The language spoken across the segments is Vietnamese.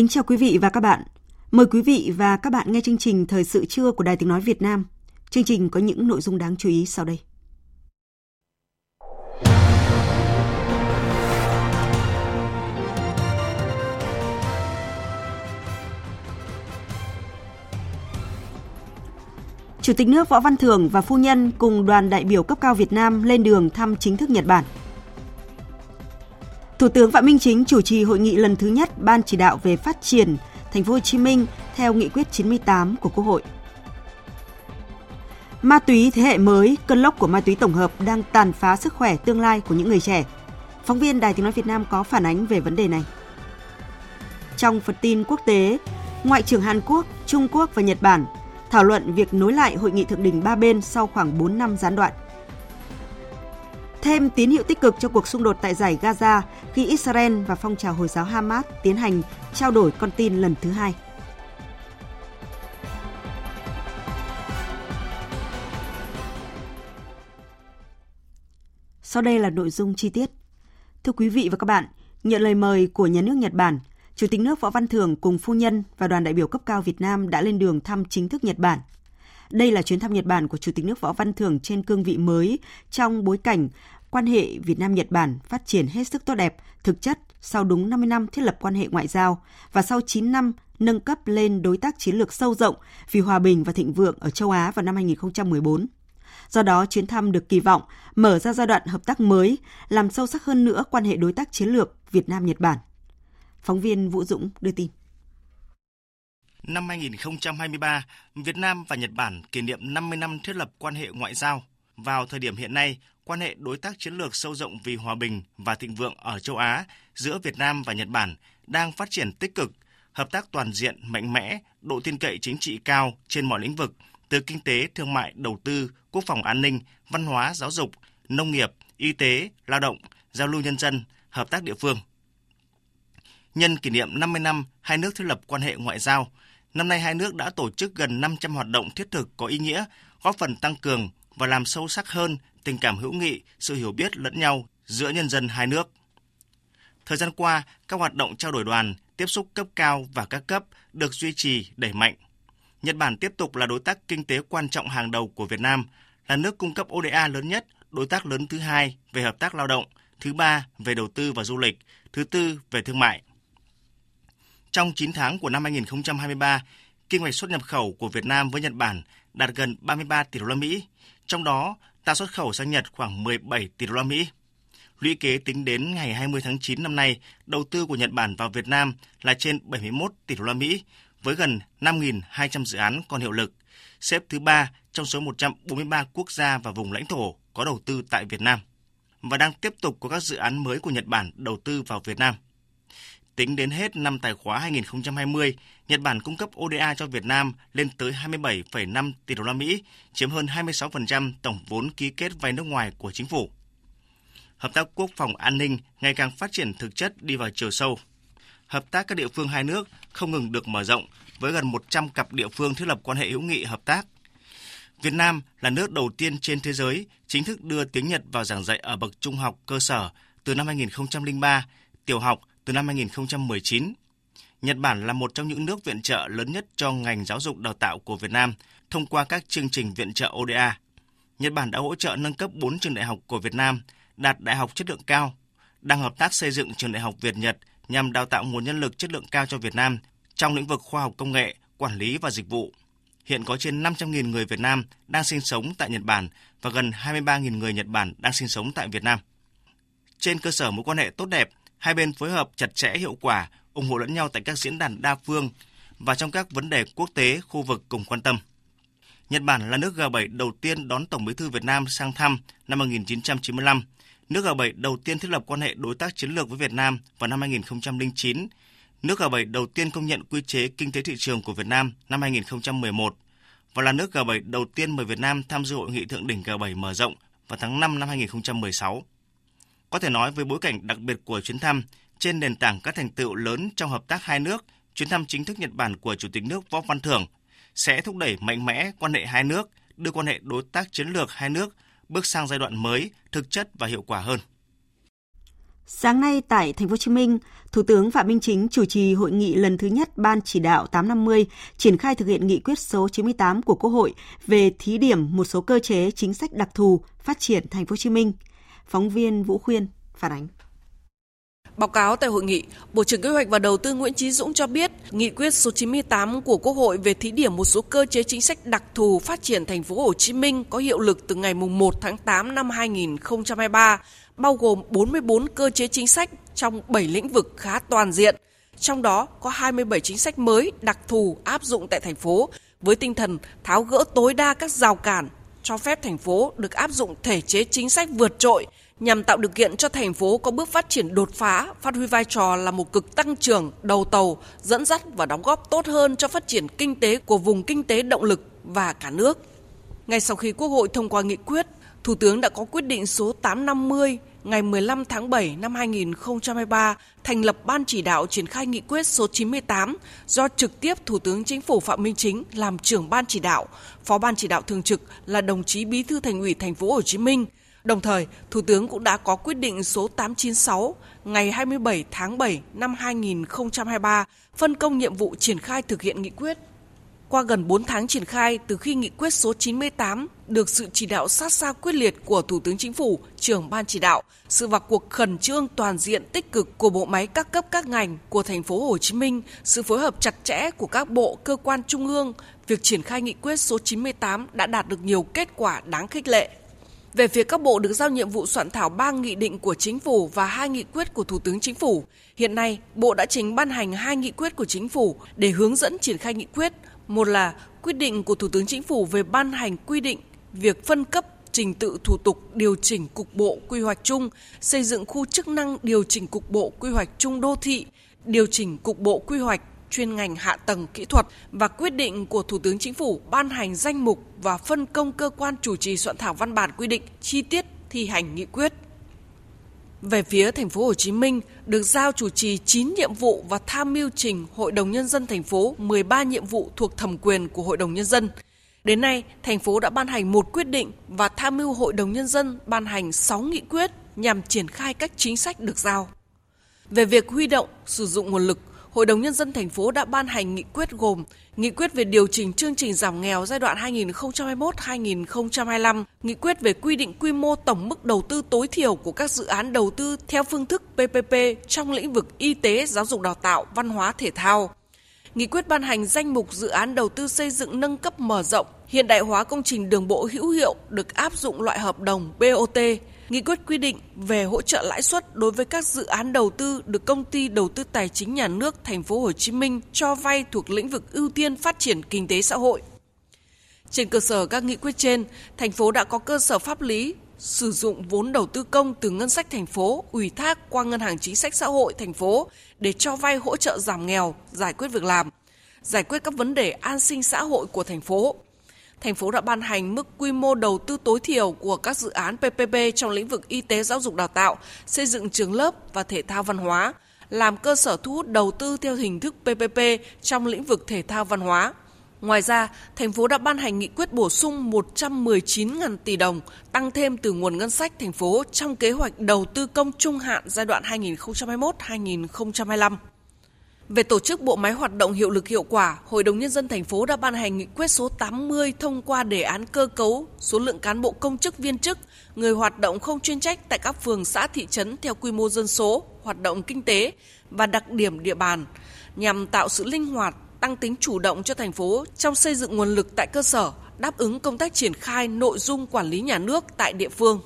Kính chào quý vị và các bạn. Mời quý vị và các bạn nghe chương trình Thời sự trưa của Đài Tiếng Nói Việt Nam. Chương trình có những nội dung đáng chú ý sau đây. Chủ tịch nước Võ Văn Thưởng và phu nhân cùng đoàn đại biểu cấp cao Việt Nam lên đường thăm chính thức Nhật Bản. Thủ tướng Phạm Minh Chính chủ trì hội nghị lần thứ nhất Ban chỉ đạo về phát triển Thành phố Hồ Chí Minh theo nghị quyết 98 của Quốc hội. Ma túy thế hệ mới, cơn lốc của ma túy tổng hợp đang tàn phá sức khỏe tương lai của những người trẻ. Phóng viên Đài Tiếng nói Việt Nam có phản ánh về vấn đề này. Trong phần tin quốc tế, Ngoại trưởng Hàn Quốc, Trung Quốc và Nhật Bản thảo luận việc nối lại hội nghị thượng đỉnh ba bên sau khoảng 4 năm gián đoạn. Thêm tín hiệu tích cực cho cuộc xung đột tại giải Gaza khi Israel và phong trào Hồi giáo Hamas tiến hành trao đổi con tin lần thứ hai. Sau đây là nội dung chi tiết. Thưa quý vị và các bạn, nhận lời mời của nhà nước Nhật Bản, Chủ tịch nước Võ Văn Thưởng cùng phu nhân và đoàn đại biểu cấp cao Việt Nam đã lên đường thăm chính thức Nhật Bản. Đây là chuyến thăm Nhật Bản của Chủ tịch nước Võ Văn Thưởng trên cương vị mới trong bối cảnh quan hệ Việt Nam-Nhật Bản phát triển hết sức tốt đẹp, thực chất sau đúng 50 năm thiết lập quan hệ ngoại giao và sau 9 năm nâng cấp lên đối tác chiến lược sâu rộng vì hòa bình và thịnh vượng ở châu Á vào năm 2014. Do đó, chuyến thăm được kỳ vọng mở ra giai đoạn hợp tác mới, làm sâu sắc hơn nữa quan hệ đối tác chiến lược Việt Nam-Nhật Bản. Phóng viên Vũ Dũng đưa tin. Năm 2023, Việt Nam và Nhật Bản kỷ niệm 50 năm thiết lập quan hệ ngoại giao. Vào thời điểm hiện nay, quan hệ đối tác chiến lược sâu rộng vì hòa bình và thịnh vượng ở châu Á giữa Việt Nam và Nhật Bản đang phát triển tích cực, hợp tác toàn diện mạnh mẽ, độ tin cậy chính trị cao trên mọi lĩnh vực, từ kinh tế, thương mại, đầu tư, quốc phòng an ninh, văn hóa, giáo dục, nông nghiệp, y tế, lao động, giao lưu nhân dân, hợp tác địa phương. Nhân kỷ niệm 50 năm hai nước thiết lập quan hệ ngoại giao, năm nay hai nước đã tổ chức gần 500 hoạt động thiết thực có ý nghĩa, góp phần tăng cường và làm sâu sắc hơn tình cảm hữu nghị, sự hiểu biết lẫn nhau giữa nhân dân hai nước. Thời gian qua, các hoạt động trao đổi đoàn, tiếp xúc cấp cao và các cấp được duy trì đẩy mạnh. Nhật Bản tiếp tục là đối tác kinh tế quan trọng hàng đầu của Việt Nam, là nước cung cấp ODA lớn nhất, đối tác lớn thứ hai về hợp tác lao động, thứ ba về đầu tư và du lịch, thứ tư về thương mại. Trong 9 tháng của năm 2023, kinh ngạch xuất nhập khẩu của Việt Nam với Nhật Bản đạt gần 33 tỷ đô la Mỹ, trong đó ta xuất khẩu sang Nhật khoảng 17 tỷ đô la Mỹ. Lũy kế tính đến ngày 20 tháng 9 năm nay, đầu tư của Nhật Bản vào Việt Nam là trên 71 tỷ đô la Mỹ với gần 5.200 dự án còn hiệu lực, xếp thứ ba trong số 143 quốc gia và vùng lãnh thổ có đầu tư tại Việt Nam và đang tiếp tục có các dự án mới của Nhật Bản đầu tư vào Việt Nam. Tính đến hết năm tài khóa 2020, Nhật Bản cung cấp ODA cho Việt Nam lên tới 27,5 tỷ đô la Mỹ, chiếm hơn 26% tổng vốn ký kết vay nước ngoài của chính phủ. Hợp tác quốc phòng an ninh ngày càng phát triển thực chất đi vào chiều sâu. Hợp tác các địa phương hai nước không ngừng được mở rộng với gần 100 cặp địa phương thiết lập quan hệ hữu nghị hợp tác. Việt Nam là nước đầu tiên trên thế giới chính thức đưa tiếng Nhật vào giảng dạy ở bậc trung học cơ sở từ năm 2003, tiểu học từ năm 2019. Nhật Bản là một trong những nước viện trợ lớn nhất cho ngành giáo dục đào tạo của Việt Nam thông qua các chương trình viện trợ ODA. Nhật Bản đã hỗ trợ nâng cấp 4 trường đại học của Việt Nam đạt đại học chất lượng cao, đang hợp tác xây dựng trường đại học Việt Nhật nhằm đào tạo nguồn nhân lực chất lượng cao cho Việt Nam trong lĩnh vực khoa học công nghệ, quản lý và dịch vụ. Hiện có trên 500.000 người Việt Nam đang sinh sống tại Nhật Bản và gần 23.000 người Nhật Bản đang sinh sống tại Việt Nam. Trên cơ sở mối quan hệ tốt đẹp, hai bên phối hợp chặt chẽ hiệu quả, ủng hộ lẫn nhau tại các diễn đàn đa phương và trong các vấn đề quốc tế, khu vực cùng quan tâm. Nhật Bản là nước G7 đầu tiên đón Tổng Bí thư Việt Nam sang thăm năm 1995, nước G7 đầu tiên thiết lập quan hệ đối tác chiến lược với Việt Nam vào năm 2009, nước G7 đầu tiên công nhận quy chế kinh tế thị trường của Việt Nam năm 2011 và là nước G7 đầu tiên mời Việt Nam tham dự hội nghị thượng đỉnh G7 mở rộng vào tháng 5 năm 2016. Có thể nói với bối cảnh đặc biệt của chuyến thăm, trên nền tảng các thành tựu lớn trong hợp tác hai nước, chuyến thăm chính thức Nhật Bản của Chủ tịch nước Võ Văn Thưởng sẽ thúc đẩy mạnh mẽ quan hệ hai nước, đưa quan hệ đối tác chiến lược hai nước bước sang giai đoạn mới, thực chất và hiệu quả hơn. Sáng nay tại Thành phố Hồ Chí Minh, Thủ tướng Phạm Minh Chính chủ trì hội nghị lần thứ nhất Ban chỉ đạo 850 triển khai thực hiện nghị quyết số 98 của Quốc hội về thí điểm một số cơ chế chính sách đặc thù phát triển Thành phố Hồ Chí Minh. Phóng viên Vũ Khuyên phản ánh. Báo cáo tại hội nghị, Bộ trưởng Kế hoạch và Đầu tư Nguyễn Chí Dũng cho biết, nghị quyết số 98 của Quốc hội về thí điểm một số cơ chế chính sách đặc thù phát triển thành phố Hồ Chí Minh có hiệu lực từ ngày 1 tháng 8 năm 2023, bao gồm 44 cơ chế chính sách trong 7 lĩnh vực khá toàn diện. Trong đó có 27 chính sách mới đặc thù áp dụng tại thành phố với tinh thần tháo gỡ tối đa các rào cản, cho phép thành phố được áp dụng thể chế chính sách vượt trội nhằm tạo điều kiện cho thành phố có bước phát triển đột phá, phát huy vai trò là một cực tăng trưởng đầu tàu, dẫn dắt và đóng góp tốt hơn cho phát triển kinh tế của vùng kinh tế động lực và cả nước. Ngay sau khi Quốc hội thông qua nghị quyết, Thủ tướng đã có quyết định số 850 ngày 15 tháng 7 năm 2023 thành lập Ban chỉ đạo triển khai nghị quyết số 98 do trực tiếp Thủ tướng Chính phủ Phạm Minh Chính làm trưởng ban chỉ đạo, phó ban chỉ đạo thường trực là đồng chí Bí thư Thành ủy Thành phố Hồ Chí Minh – Đồng thời, Thủ tướng cũng đã có quyết định số 896 ngày 27 tháng 7 năm 2023 phân công nhiệm vụ triển khai thực hiện nghị quyết. Qua gần 4 tháng triển khai từ khi nghị quyết số 98 được sự chỉ đạo sát sao quyết liệt của Thủ tướng Chính phủ, trưởng ban chỉ đạo, sự vào cuộc khẩn trương toàn diện tích cực của bộ máy các cấp các ngành của thành phố Hồ Chí Minh, sự phối hợp chặt chẽ của các bộ cơ quan trung ương, việc triển khai nghị quyết số 98 đã đạt được nhiều kết quả đáng khích lệ. Về phía các bộ được giao nhiệm vụ soạn thảo 3 nghị định của chính phủ và hai nghị quyết của Thủ tướng Chính phủ. Hiện nay, Bộ đã chính ban hành hai nghị quyết của chính phủ để hướng dẫn triển khai nghị quyết. Một là quyết định của Thủ tướng Chính phủ về ban hành quy định việc phân cấp trình tự thủ tục điều chỉnh cục bộ quy hoạch chung, xây dựng khu chức năng điều chỉnh cục bộ quy hoạch chung đô thị, điều chỉnh cục bộ quy hoạch chuyên ngành hạ tầng kỹ thuật và quyết định của Thủ tướng Chính phủ ban hành danh mục và phân công cơ quan chủ trì soạn thảo văn bản quy định chi tiết thi hành nghị quyết. Về phía thành phố Hồ Chí Minh được giao chủ trì 9 nhiệm vụ và tham mưu trình Hội đồng nhân dân thành phố 13 nhiệm vụ thuộc thẩm quyền của Hội đồng nhân dân. Đến nay, thành phố đã ban hành một quyết định và tham mưu Hội đồng nhân dân ban hành 6 nghị quyết nhằm triển khai các chính sách được giao. Về việc huy động sử dụng nguồn lực, Hội đồng Nhân dân thành phố đã ban hành nghị quyết gồm Nghị quyết về điều chỉnh chương trình giảm nghèo giai đoạn 2021-2025, Nghị quyết về quy định quy mô tổng mức đầu tư tối thiểu của các dự án đầu tư theo phương thức PPP trong lĩnh vực y tế, giáo dục đào tạo, văn hóa thể thao. Nghị quyết ban hành danh mục dự án đầu tư xây dựng nâng cấp mở rộng, hiện đại hóa công trình đường bộ hữu hiệu được áp dụng loại hợp đồng BOT, Nghị quyết quy định về hỗ trợ lãi suất đối với các dự án đầu tư được công ty đầu tư tài chính nhà nước thành phố Hồ Chí Minh cho vay thuộc lĩnh vực ưu tiên phát triển kinh tế xã hội. Trên cơ sở các nghị quyết trên, thành phố đã có cơ sở pháp lý sử dụng vốn đầu tư công từ ngân sách thành phố ủy thác qua ngân hàng chính sách xã hội thành phố để cho vay hỗ trợ giảm nghèo, giải quyết việc làm, giải quyết các vấn đề an sinh xã hội của thành phố thành phố đã ban hành mức quy mô đầu tư tối thiểu của các dự án PPP trong lĩnh vực y tế giáo dục đào tạo, xây dựng trường lớp và thể thao văn hóa, làm cơ sở thu hút đầu tư theo hình thức PPP trong lĩnh vực thể thao văn hóa. Ngoài ra, thành phố đã ban hành nghị quyết bổ sung 119.000 tỷ đồng tăng thêm từ nguồn ngân sách thành phố trong kế hoạch đầu tư công trung hạn giai đoạn 2021-2025. Về tổ chức bộ máy hoạt động hiệu lực hiệu quả, Hội đồng Nhân dân thành phố đã ban hành nghị quyết số 80 thông qua đề án cơ cấu số lượng cán bộ công chức viên chức, người hoạt động không chuyên trách tại các phường xã thị trấn theo quy mô dân số, hoạt động kinh tế và đặc điểm địa bàn, nhằm tạo sự linh hoạt, tăng tính chủ động cho thành phố trong xây dựng nguồn lực tại cơ sở, đáp ứng công tác triển khai nội dung quản lý nhà nước tại địa phương.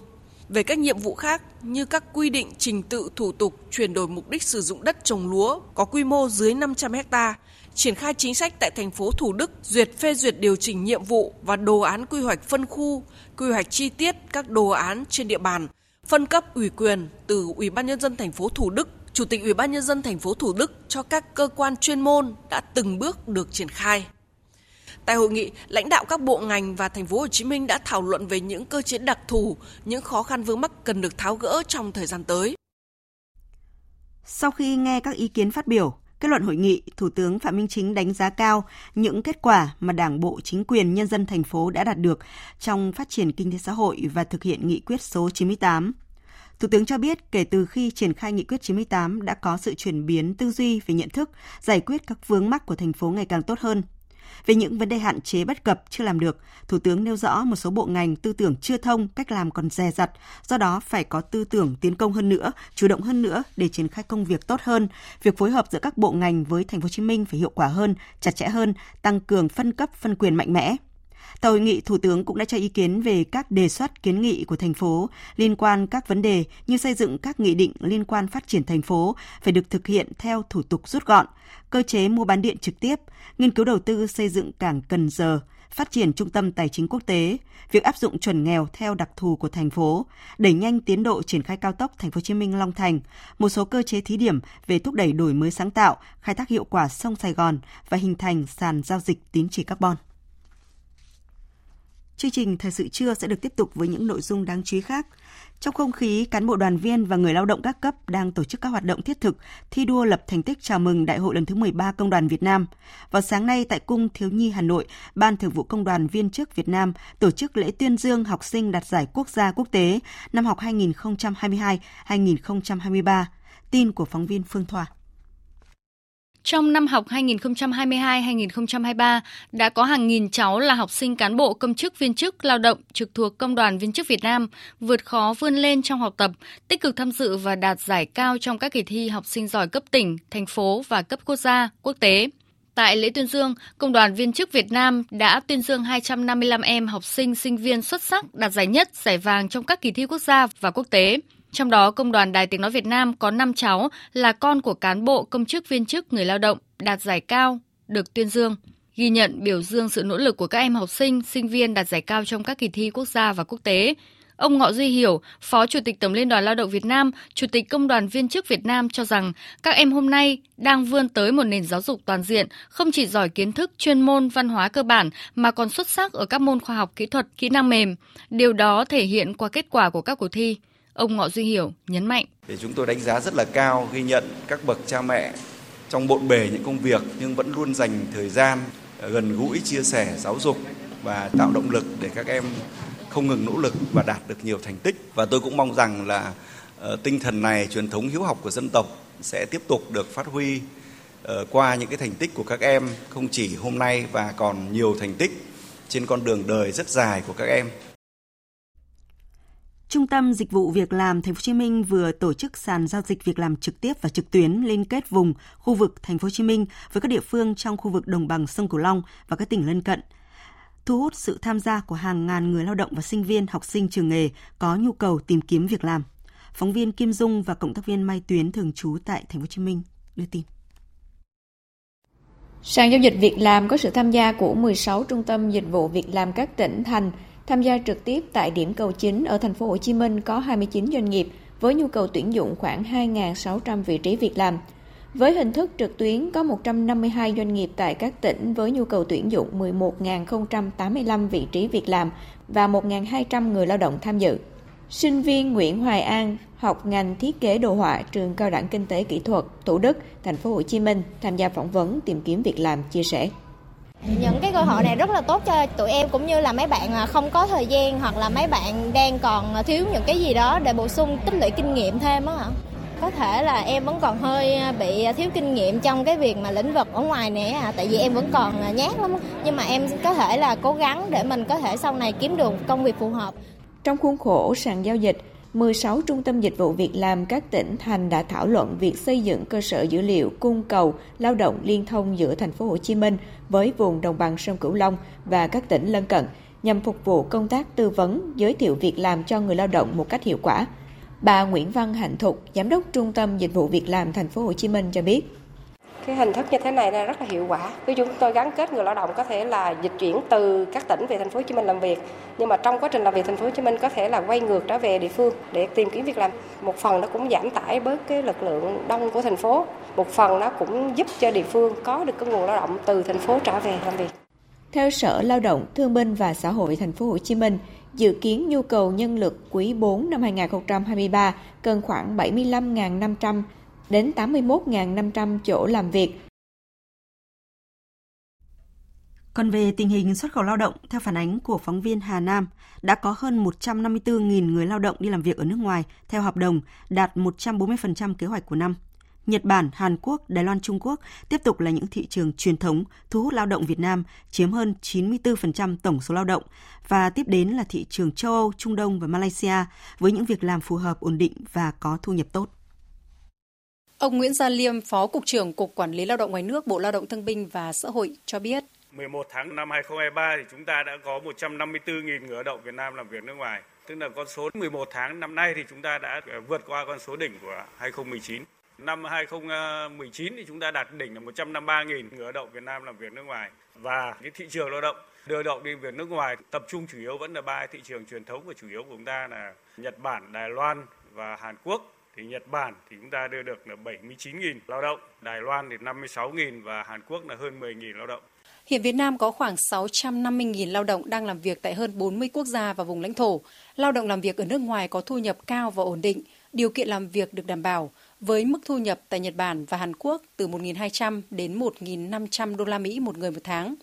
Về các nhiệm vụ khác như các quy định trình tự thủ tục chuyển đổi mục đích sử dụng đất trồng lúa có quy mô dưới 500 ha, triển khai chính sách tại thành phố Thủ Đức, duyệt phê duyệt điều chỉnh nhiệm vụ và đồ án quy hoạch phân khu, quy hoạch chi tiết các đồ án trên địa bàn, phân cấp ủy quyền từ Ủy ban nhân dân thành phố Thủ Đức, Chủ tịch Ủy ban nhân dân thành phố Thủ Đức cho các cơ quan chuyên môn đã từng bước được triển khai. Tại hội nghị, lãnh đạo các bộ ngành và thành phố Hồ Chí Minh đã thảo luận về những cơ chế đặc thù, những khó khăn vướng mắc cần được tháo gỡ trong thời gian tới. Sau khi nghe các ý kiến phát biểu, kết luận hội nghị, Thủ tướng Phạm Minh Chính đánh giá cao những kết quả mà Đảng bộ, chính quyền, nhân dân thành phố đã đạt được trong phát triển kinh tế xã hội và thực hiện nghị quyết số 98. Thủ tướng cho biết kể từ khi triển khai nghị quyết 98 đã có sự chuyển biến tư duy về nhận thức, giải quyết các vướng mắc của thành phố ngày càng tốt hơn, về những vấn đề hạn chế bất cập chưa làm được, Thủ tướng nêu rõ một số bộ ngành tư tưởng chưa thông, cách làm còn dè dặt, do đó phải có tư tưởng tiến công hơn nữa, chủ động hơn nữa để triển khai công việc tốt hơn. Việc phối hợp giữa các bộ ngành với Thành phố Hồ Chí Minh phải hiệu quả hơn, chặt chẽ hơn, tăng cường phân cấp phân quyền mạnh mẽ. Tại hội nghị, Thủ tướng cũng đã cho ý kiến về các đề xuất kiến nghị của thành phố liên quan các vấn đề như xây dựng các nghị định liên quan phát triển thành phố phải được thực hiện theo thủ tục rút gọn, cơ chế mua bán điện trực tiếp, nghiên cứu đầu tư xây dựng cảng Cần Giờ, phát triển trung tâm tài chính quốc tế, việc áp dụng chuẩn nghèo theo đặc thù của thành phố, đẩy nhanh tiến độ triển khai cao tốc Thành phố Hồ Chí Minh Long Thành, một số cơ chế thí điểm về thúc đẩy đổi mới sáng tạo, khai thác hiệu quả sông Sài Gòn và hình thành sàn giao dịch tín chỉ carbon. Chương trình Thời sự trưa sẽ được tiếp tục với những nội dung đáng chú ý khác. Trong không khí, cán bộ đoàn viên và người lao động các cấp đang tổ chức các hoạt động thiết thực, thi đua lập thành tích chào mừng Đại hội lần thứ 13 Công đoàn Việt Nam. Vào sáng nay tại Cung Thiếu Nhi Hà Nội, Ban Thường vụ Công đoàn Viên chức Việt Nam tổ chức lễ tuyên dương học sinh đạt giải quốc gia quốc tế năm học 2022-2023. Tin của phóng viên Phương Thoa. Trong năm học 2022-2023 đã có hàng nghìn cháu là học sinh cán bộ công chức viên chức lao động trực thuộc Công đoàn Viên chức Việt Nam vượt khó vươn lên trong học tập, tích cực tham dự và đạt giải cao trong các kỳ thi học sinh giỏi cấp tỉnh, thành phố và cấp quốc gia, quốc tế. Tại lễ tuyên dương, Công đoàn Viên chức Việt Nam đã tuyên dương 255 em học sinh sinh viên xuất sắc đạt giải nhất, giải vàng trong các kỳ thi quốc gia và quốc tế. Trong đó, Công đoàn Đài Tiếng Nói Việt Nam có 5 cháu là con của cán bộ, công chức, viên chức, người lao động đạt giải cao, được tuyên dương. Ghi nhận biểu dương sự nỗ lực của các em học sinh, sinh viên đạt giải cao trong các kỳ thi quốc gia và quốc tế. Ông Ngọ Duy Hiểu, Phó Chủ tịch Tổng Liên đoàn Lao động Việt Nam, Chủ tịch Công đoàn Viên chức Việt Nam cho rằng các em hôm nay đang vươn tới một nền giáo dục toàn diện, không chỉ giỏi kiến thức, chuyên môn, văn hóa cơ bản mà còn xuất sắc ở các môn khoa học kỹ thuật, kỹ năng mềm. Điều đó thể hiện qua kết quả của các cuộc thi. Ông Ngọ Duy Hiểu nhấn mạnh. Để chúng tôi đánh giá rất là cao ghi nhận các bậc cha mẹ trong bộn bề những công việc nhưng vẫn luôn dành thời gian ờ, gần gũi, chia sẻ, giáo dục và tạo động lực để các em không ngừng nỗ lực và đạt được nhiều thành tích và tôi cũng mong rằng là ờ, tinh thần này, truyền thống hiếu học của dân tộc sẽ tiếp tục được phát huy ờ, qua những cái thành tích của các em không chỉ hôm nay và còn nhiều thành tích trên con đường đời rất dài của các em Trung tâm Dịch vụ Việc làm Thành phố Hồ Chí Minh vừa tổ chức sàn giao dịch việc làm trực tiếp và trực tuyến liên kết vùng, khu vực Thành phố Hồ Chí Minh với các địa phương trong khu vực đồng bằng sông Cửu Long và các tỉnh lân cận. Thu hút sự tham gia của hàng ngàn người lao động và sinh viên, học sinh trường nghề có nhu cầu tìm kiếm việc làm. Phóng viên Kim Dung và cộng tác viên Mai Tuyến thường trú tại Thành phố Hồ Chí Minh đưa tin. Sàn giao dịch việc làm có sự tham gia của 16 trung tâm dịch vụ việc làm các tỉnh thành Tham gia trực tiếp tại điểm cầu chính ở thành phố Hồ Chí Minh có 29 doanh nghiệp với nhu cầu tuyển dụng khoảng 2.600 vị trí việc làm. Với hình thức trực tuyến có 152 doanh nghiệp tại các tỉnh với nhu cầu tuyển dụng 11.085 vị trí việc làm và 1.200 người lao động tham dự. Sinh viên Nguyễn Hoài An học ngành thiết kế đồ họa trường Cao đẳng Kinh tế Kỹ thuật Thủ Đức, thành phố Hồ Chí Minh tham gia phỏng vấn tìm kiếm việc làm chia sẻ những cái cơ hội này rất là tốt cho tụi em cũng như là mấy bạn à, không có thời gian hoặc là mấy bạn đang còn thiếu những cái gì đó để bổ sung tích lũy kinh nghiệm thêm á có thể là em vẫn còn hơi à, bị thiếu kinh nghiệm trong cái việc mà lĩnh vực ở ngoài này à, tại vì em vẫn còn à, nhát lắm nhưng mà em có thể là cố gắng để mình có thể sau này kiếm được công việc phù hợp. Trong khuôn khổ sàn giao dịch 16 trung tâm dịch vụ việc làm các tỉnh thành đã thảo luận việc xây dựng cơ sở dữ liệu cung cầu lao động liên thông giữa thành phố Hồ Chí Minh với vùng đồng bằng sông Cửu Long và các tỉnh lân cận nhằm phục vụ công tác tư vấn, giới thiệu việc làm cho người lao động một cách hiệu quả. Bà Nguyễn Văn Hạnh Thục, Giám đốc Trung tâm Dịch vụ Việc làm Thành phố Hồ Chí Minh cho biết. Cái hình thức như thế này là rất là hiệu quả. Ví dụ chúng tôi gắn kết người lao động có thể là dịch chuyển từ các tỉnh về thành phố Hồ Chí Minh làm việc, nhưng mà trong quá trình làm việc thành phố Hồ Chí Minh có thể là quay ngược trở về địa phương để tìm kiếm việc làm. Một phần nó cũng giảm tải bớt cái lực lượng đông của thành phố, một phần nó cũng giúp cho địa phương có được cái nguồn lao động từ thành phố trở về làm việc. Theo Sở Lao động, Thương binh và Xã hội Thành phố Hồ Chí Minh, dự kiến nhu cầu nhân lực quý 4 năm 2023 cần khoảng 75.500 đến 81.500 chỗ làm việc. Còn về tình hình xuất khẩu lao động, theo phản ánh của phóng viên Hà Nam, đã có hơn 154.000 người lao động đi làm việc ở nước ngoài theo hợp đồng, đạt 140% kế hoạch của năm. Nhật Bản, Hàn Quốc, Đài Loan, Trung Quốc tiếp tục là những thị trường truyền thống thu hút lao động Việt Nam chiếm hơn 94% tổng số lao động và tiếp đến là thị trường châu Âu, Trung Đông và Malaysia với những việc làm phù hợp, ổn định và có thu nhập tốt. Ông Nguyễn Gia Liêm, Phó Cục trưởng Cục Quản lý Lao động ngoài nước, Bộ Lao động Thương binh và Xã hội cho biết. 11 tháng năm 2023 thì chúng ta đã có 154.000 người lao động Việt Nam làm việc nước ngoài. Tức là con số 11 tháng năm nay thì chúng ta đã ờ, vượt qua con số đỉnh của 2019. Năm 2019 thì chúng ta đạt đỉnh là 153.000 người lao động Việt Nam làm việc nước ngoài và cái thị trường lao động đưa động đi việc nước ngoài tập trung chủ yếu vẫn là ba thị trường truyền thống và chủ yếu của chúng ta là Nhật Bản, Đài Loan và Hàn Quốc. Thì Nhật Bản thì chúng ta đưa được là 79.000 lao động, Đài Loan thì 56.000 và Hàn Quốc là hơn 10.000 lao động. Hiện Việt Nam có khoảng 650.000 lao động đang làm việc tại hơn 40 quốc gia và vùng lãnh thổ. Lao động làm việc ở nước ngoài có thu nhập cao và ổn định, điều kiện làm việc được đảm bảo với mức thu nhập tại Nhật Bản và Hàn Quốc từ 1.200 đến 1.500 đô la Mỹ một người một tháng,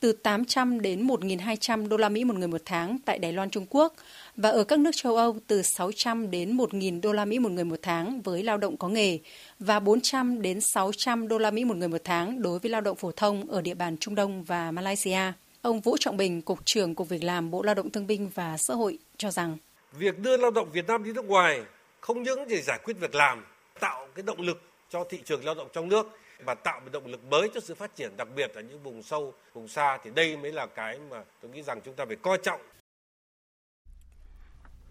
từ 800 đến 1.200 đô la Mỹ một người một tháng tại Đài Loan Trung Quốc và ở các nước châu Âu từ 600 đến 1.000 đô la Mỹ một người một tháng với lao động có nghề và 400 đến 600 đô la Mỹ một người một tháng đối với lao động phổ thông ở địa bàn Trung Đông và Malaysia. Ông Vũ Trọng Bình, Cục trưởng Cục Việc làm Bộ Lao động Thương binh và Xã hội cho rằng Việc đưa lao động Việt Nam đi nước ngoài không những để giải quyết việc làm tạo cái động lực cho thị trường lao động trong nước và tạo một động lực mới cho sự phát triển đặc biệt ở những vùng sâu, vùng xa thì đây mới là cái mà tôi nghĩ rằng chúng ta phải coi trọng.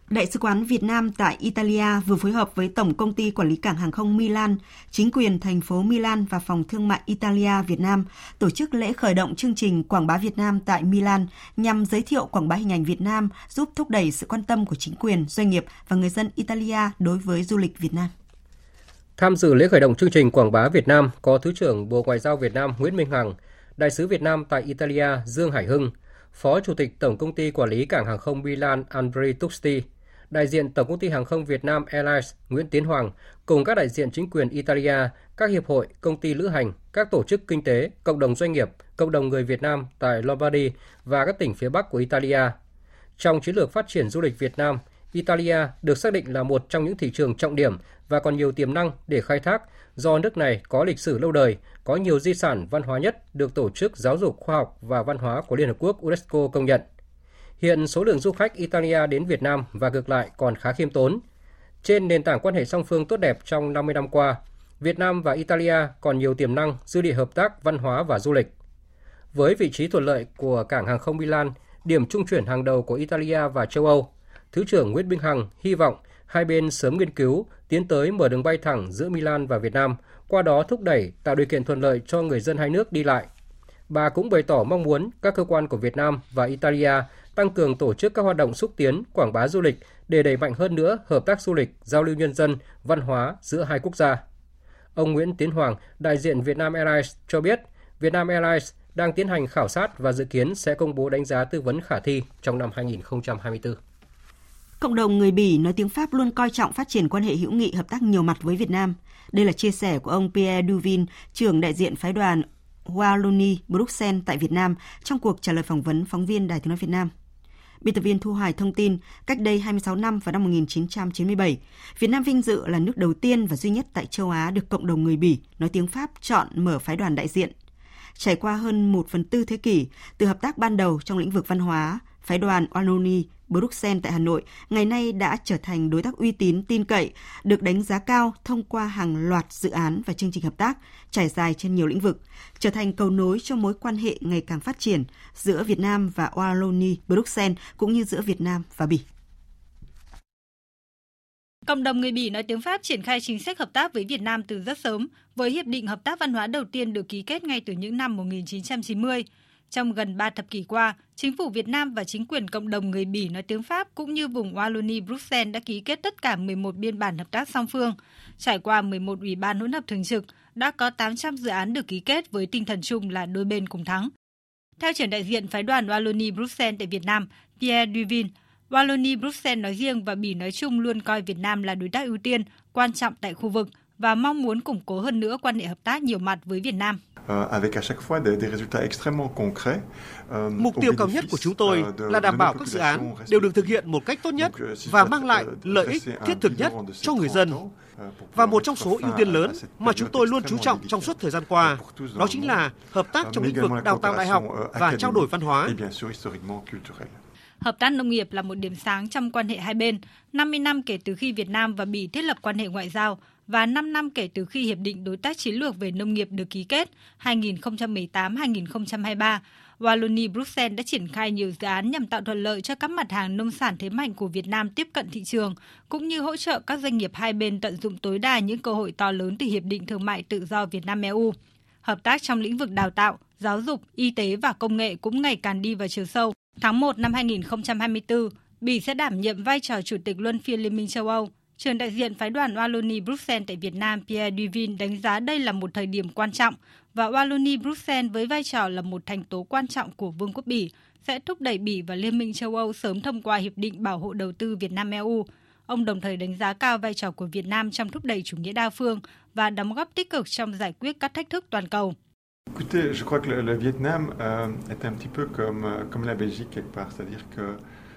Đại sứ quán Việt Nam tại Italia vừa phối hợp với Tổng công ty Quản lý Cảng Hàng không Milan, chính quyền thành phố Milan và Phòng Thương mại Italia Việt Nam tổ chức lễ khởi động chương trình Quảng bá Việt Nam tại Milan nhằm giới thiệu quảng bá hình ảnh Việt Nam, giúp thúc đẩy sự quan tâm của chính quyền, doanh nghiệp và người dân Italia đối với du lịch Việt Nam. Tham dự lễ khởi động chương trình Quảng bá Việt Nam có Thứ trưởng Bộ Ngoại giao Việt Nam Nguyễn Minh Hằng, Đại sứ Việt Nam tại Italia Dương Hải Hưng, Phó Chủ tịch Tổng công ty Quản lý Cảng hàng không Milan Andrei Tuxti, đại diện Tổng công ty Hàng không Việt Nam Airlines Nguyễn Tiến Hoàng cùng các đại diện chính quyền Italia, các hiệp hội, công ty lữ hành, các tổ chức kinh tế, cộng đồng doanh nghiệp, cộng đồng người Việt Nam tại Lombardy và các tỉnh phía Bắc của Italia. Trong chiến lược phát triển du lịch Việt Nam, Italia được xác định là một trong những thị trường trọng điểm và còn nhiều tiềm năng để khai thác do nước này có lịch sử lâu đời, có nhiều di sản văn hóa nhất được Tổ chức Giáo dục Khoa học và Văn hóa của Liên Hợp Quốc UNESCO công nhận. Hiện số lượng du khách Italia đến Việt Nam và ngược lại còn khá khiêm tốn. Trên nền tảng quan hệ song phương tốt đẹp trong 50 năm qua, Việt Nam và Italia còn nhiều tiềm năng dư địa hợp tác văn hóa và du lịch. Với vị trí thuận lợi của cảng hàng không Milan, điểm trung chuyển hàng đầu của Italia và châu Âu, Thứ trưởng Nguyễn Minh Hằng hy vọng hai bên sớm nghiên cứu, tiến tới mở đường bay thẳng giữa Milan và Việt Nam, qua đó thúc đẩy tạo điều kiện thuận lợi cho người dân hai nước đi lại. Bà cũng bày tỏ mong muốn các cơ quan của Việt Nam và Italia tăng cường tổ chức các hoạt động xúc tiến, quảng bá du lịch để đẩy mạnh hơn nữa hợp tác du lịch, giao lưu nhân dân, văn hóa giữa hai quốc gia. Ông Nguyễn Tiến Hoàng, đại diện Vietnam Airlines cho biết, Vietnam Airlines đang tiến hành khảo sát và dự kiến sẽ công bố đánh giá tư vấn khả thi trong năm 2024. Cộng đồng người Bỉ nói tiếng Pháp luôn coi trọng phát triển quan hệ hữu nghị hợp tác nhiều mặt với Việt Nam. Đây là chia sẻ của ông Pierre Duvin, trưởng đại diện phái đoàn Wallonie Bruxelles tại Việt Nam trong cuộc trả lời phỏng vấn phóng viên Đài Tiếng nói Việt Nam. Biên tập viên Thu Hoài thông tin, cách đây 26 năm vào năm 1997, Việt Nam vinh dự là nước đầu tiên và duy nhất tại châu Á được cộng đồng người Bỉ nói tiếng Pháp chọn mở phái đoàn đại diện. Trải qua hơn một phần tư thế kỷ, từ hợp tác ban đầu trong lĩnh vực văn hóa, phái đoàn Wallonie Bruxelles tại Hà Nội ngày nay đã trở thành đối tác uy tín tin cậy, được đánh giá cao thông qua hàng loạt dự án và chương trình hợp tác trải dài trên nhiều lĩnh vực, trở thành cầu nối cho mối quan hệ ngày càng phát triển giữa Việt Nam và Wallonie Bruxelles cũng như giữa Việt Nam và Bỉ. Cộng đồng người Bỉ nói tiếng Pháp triển khai chính sách hợp tác với Việt Nam từ rất sớm, với hiệp định hợp tác văn hóa đầu tiên được ký kết ngay từ những năm 1990. Trong gần 3 thập kỷ qua, chính phủ Việt Nam và chính quyền cộng đồng người Bỉ nói tiếng Pháp cũng như vùng Wallonie Bruxelles đã ký kết tất cả 11 biên bản hợp tác song phương. Trải qua 11 ủy ban hỗn hợp thường trực, đã có 800 dự án được ký kết với tinh thần chung là đôi bên cùng thắng. Theo trưởng đại diện phái đoàn Wallonie Bruxelles tại Việt Nam, Pierre Duvin, Wallonie Bruxelles nói riêng và Bỉ nói chung luôn coi Việt Nam là đối tác ưu tiên, quan trọng tại khu vực và mong muốn củng cố hơn nữa quan hệ hợp tác nhiều mặt với Việt Nam. Mục tiêu cao nhất của chúng tôi là đảm bảo các dự án đều được thực hiện một cách tốt nhất và mang lại lợi ích thiết thực nhất cho người dân. Và một trong số ưu tiên lớn mà chúng tôi luôn chú trọng trong suốt thời gian qua, đó chính là hợp tác trong lĩnh vực đào tạo đại học và trao đổi văn hóa. Hợp tác nông nghiệp là một điểm sáng trong quan hệ hai bên. 50 năm kể từ khi Việt Nam và Bỉ thiết lập quan hệ ngoại giao và 5 năm kể từ khi Hiệp định Đối tác Chiến lược về Nông nghiệp được ký kết 2018-2023, Wallonie Bruxelles đã triển khai nhiều dự án nhằm tạo thuận lợi cho các mặt hàng nông sản thế mạnh của Việt Nam tiếp cận thị trường, cũng như hỗ trợ các doanh nghiệp hai bên tận dụng tối đa những cơ hội to lớn từ Hiệp định Thương mại Tự do Việt Nam-EU. Hợp tác trong lĩnh vực đào tạo, giáo dục, y tế và công nghệ cũng ngày càng đi vào chiều sâu. Tháng 1 năm 2024, Bỉ sẽ đảm nhiệm vai trò Chủ tịch Luân phiên Liên minh châu Âu. Trường đại diện phái đoàn Wallonie Bruxelles tại Việt Nam Pierre Duvin đánh giá đây là một thời điểm quan trọng và Wallonie Bruxelles với vai trò là một thành tố quan trọng của Vương quốc Bỉ sẽ thúc đẩy Bỉ và Liên minh châu Âu sớm thông qua Hiệp định Bảo hộ Đầu tư Việt Nam-EU. Ông đồng thời đánh giá cao vai trò của Việt Nam trong thúc đẩy chủ nghĩa đa phương và đóng góp tích cực trong giải quyết các thách thức toàn cầu. Écoutez, je crois que le, le Vietnam euh, est un petit peu comme, euh, comme la Belgique quelque part, c'est-à-dire que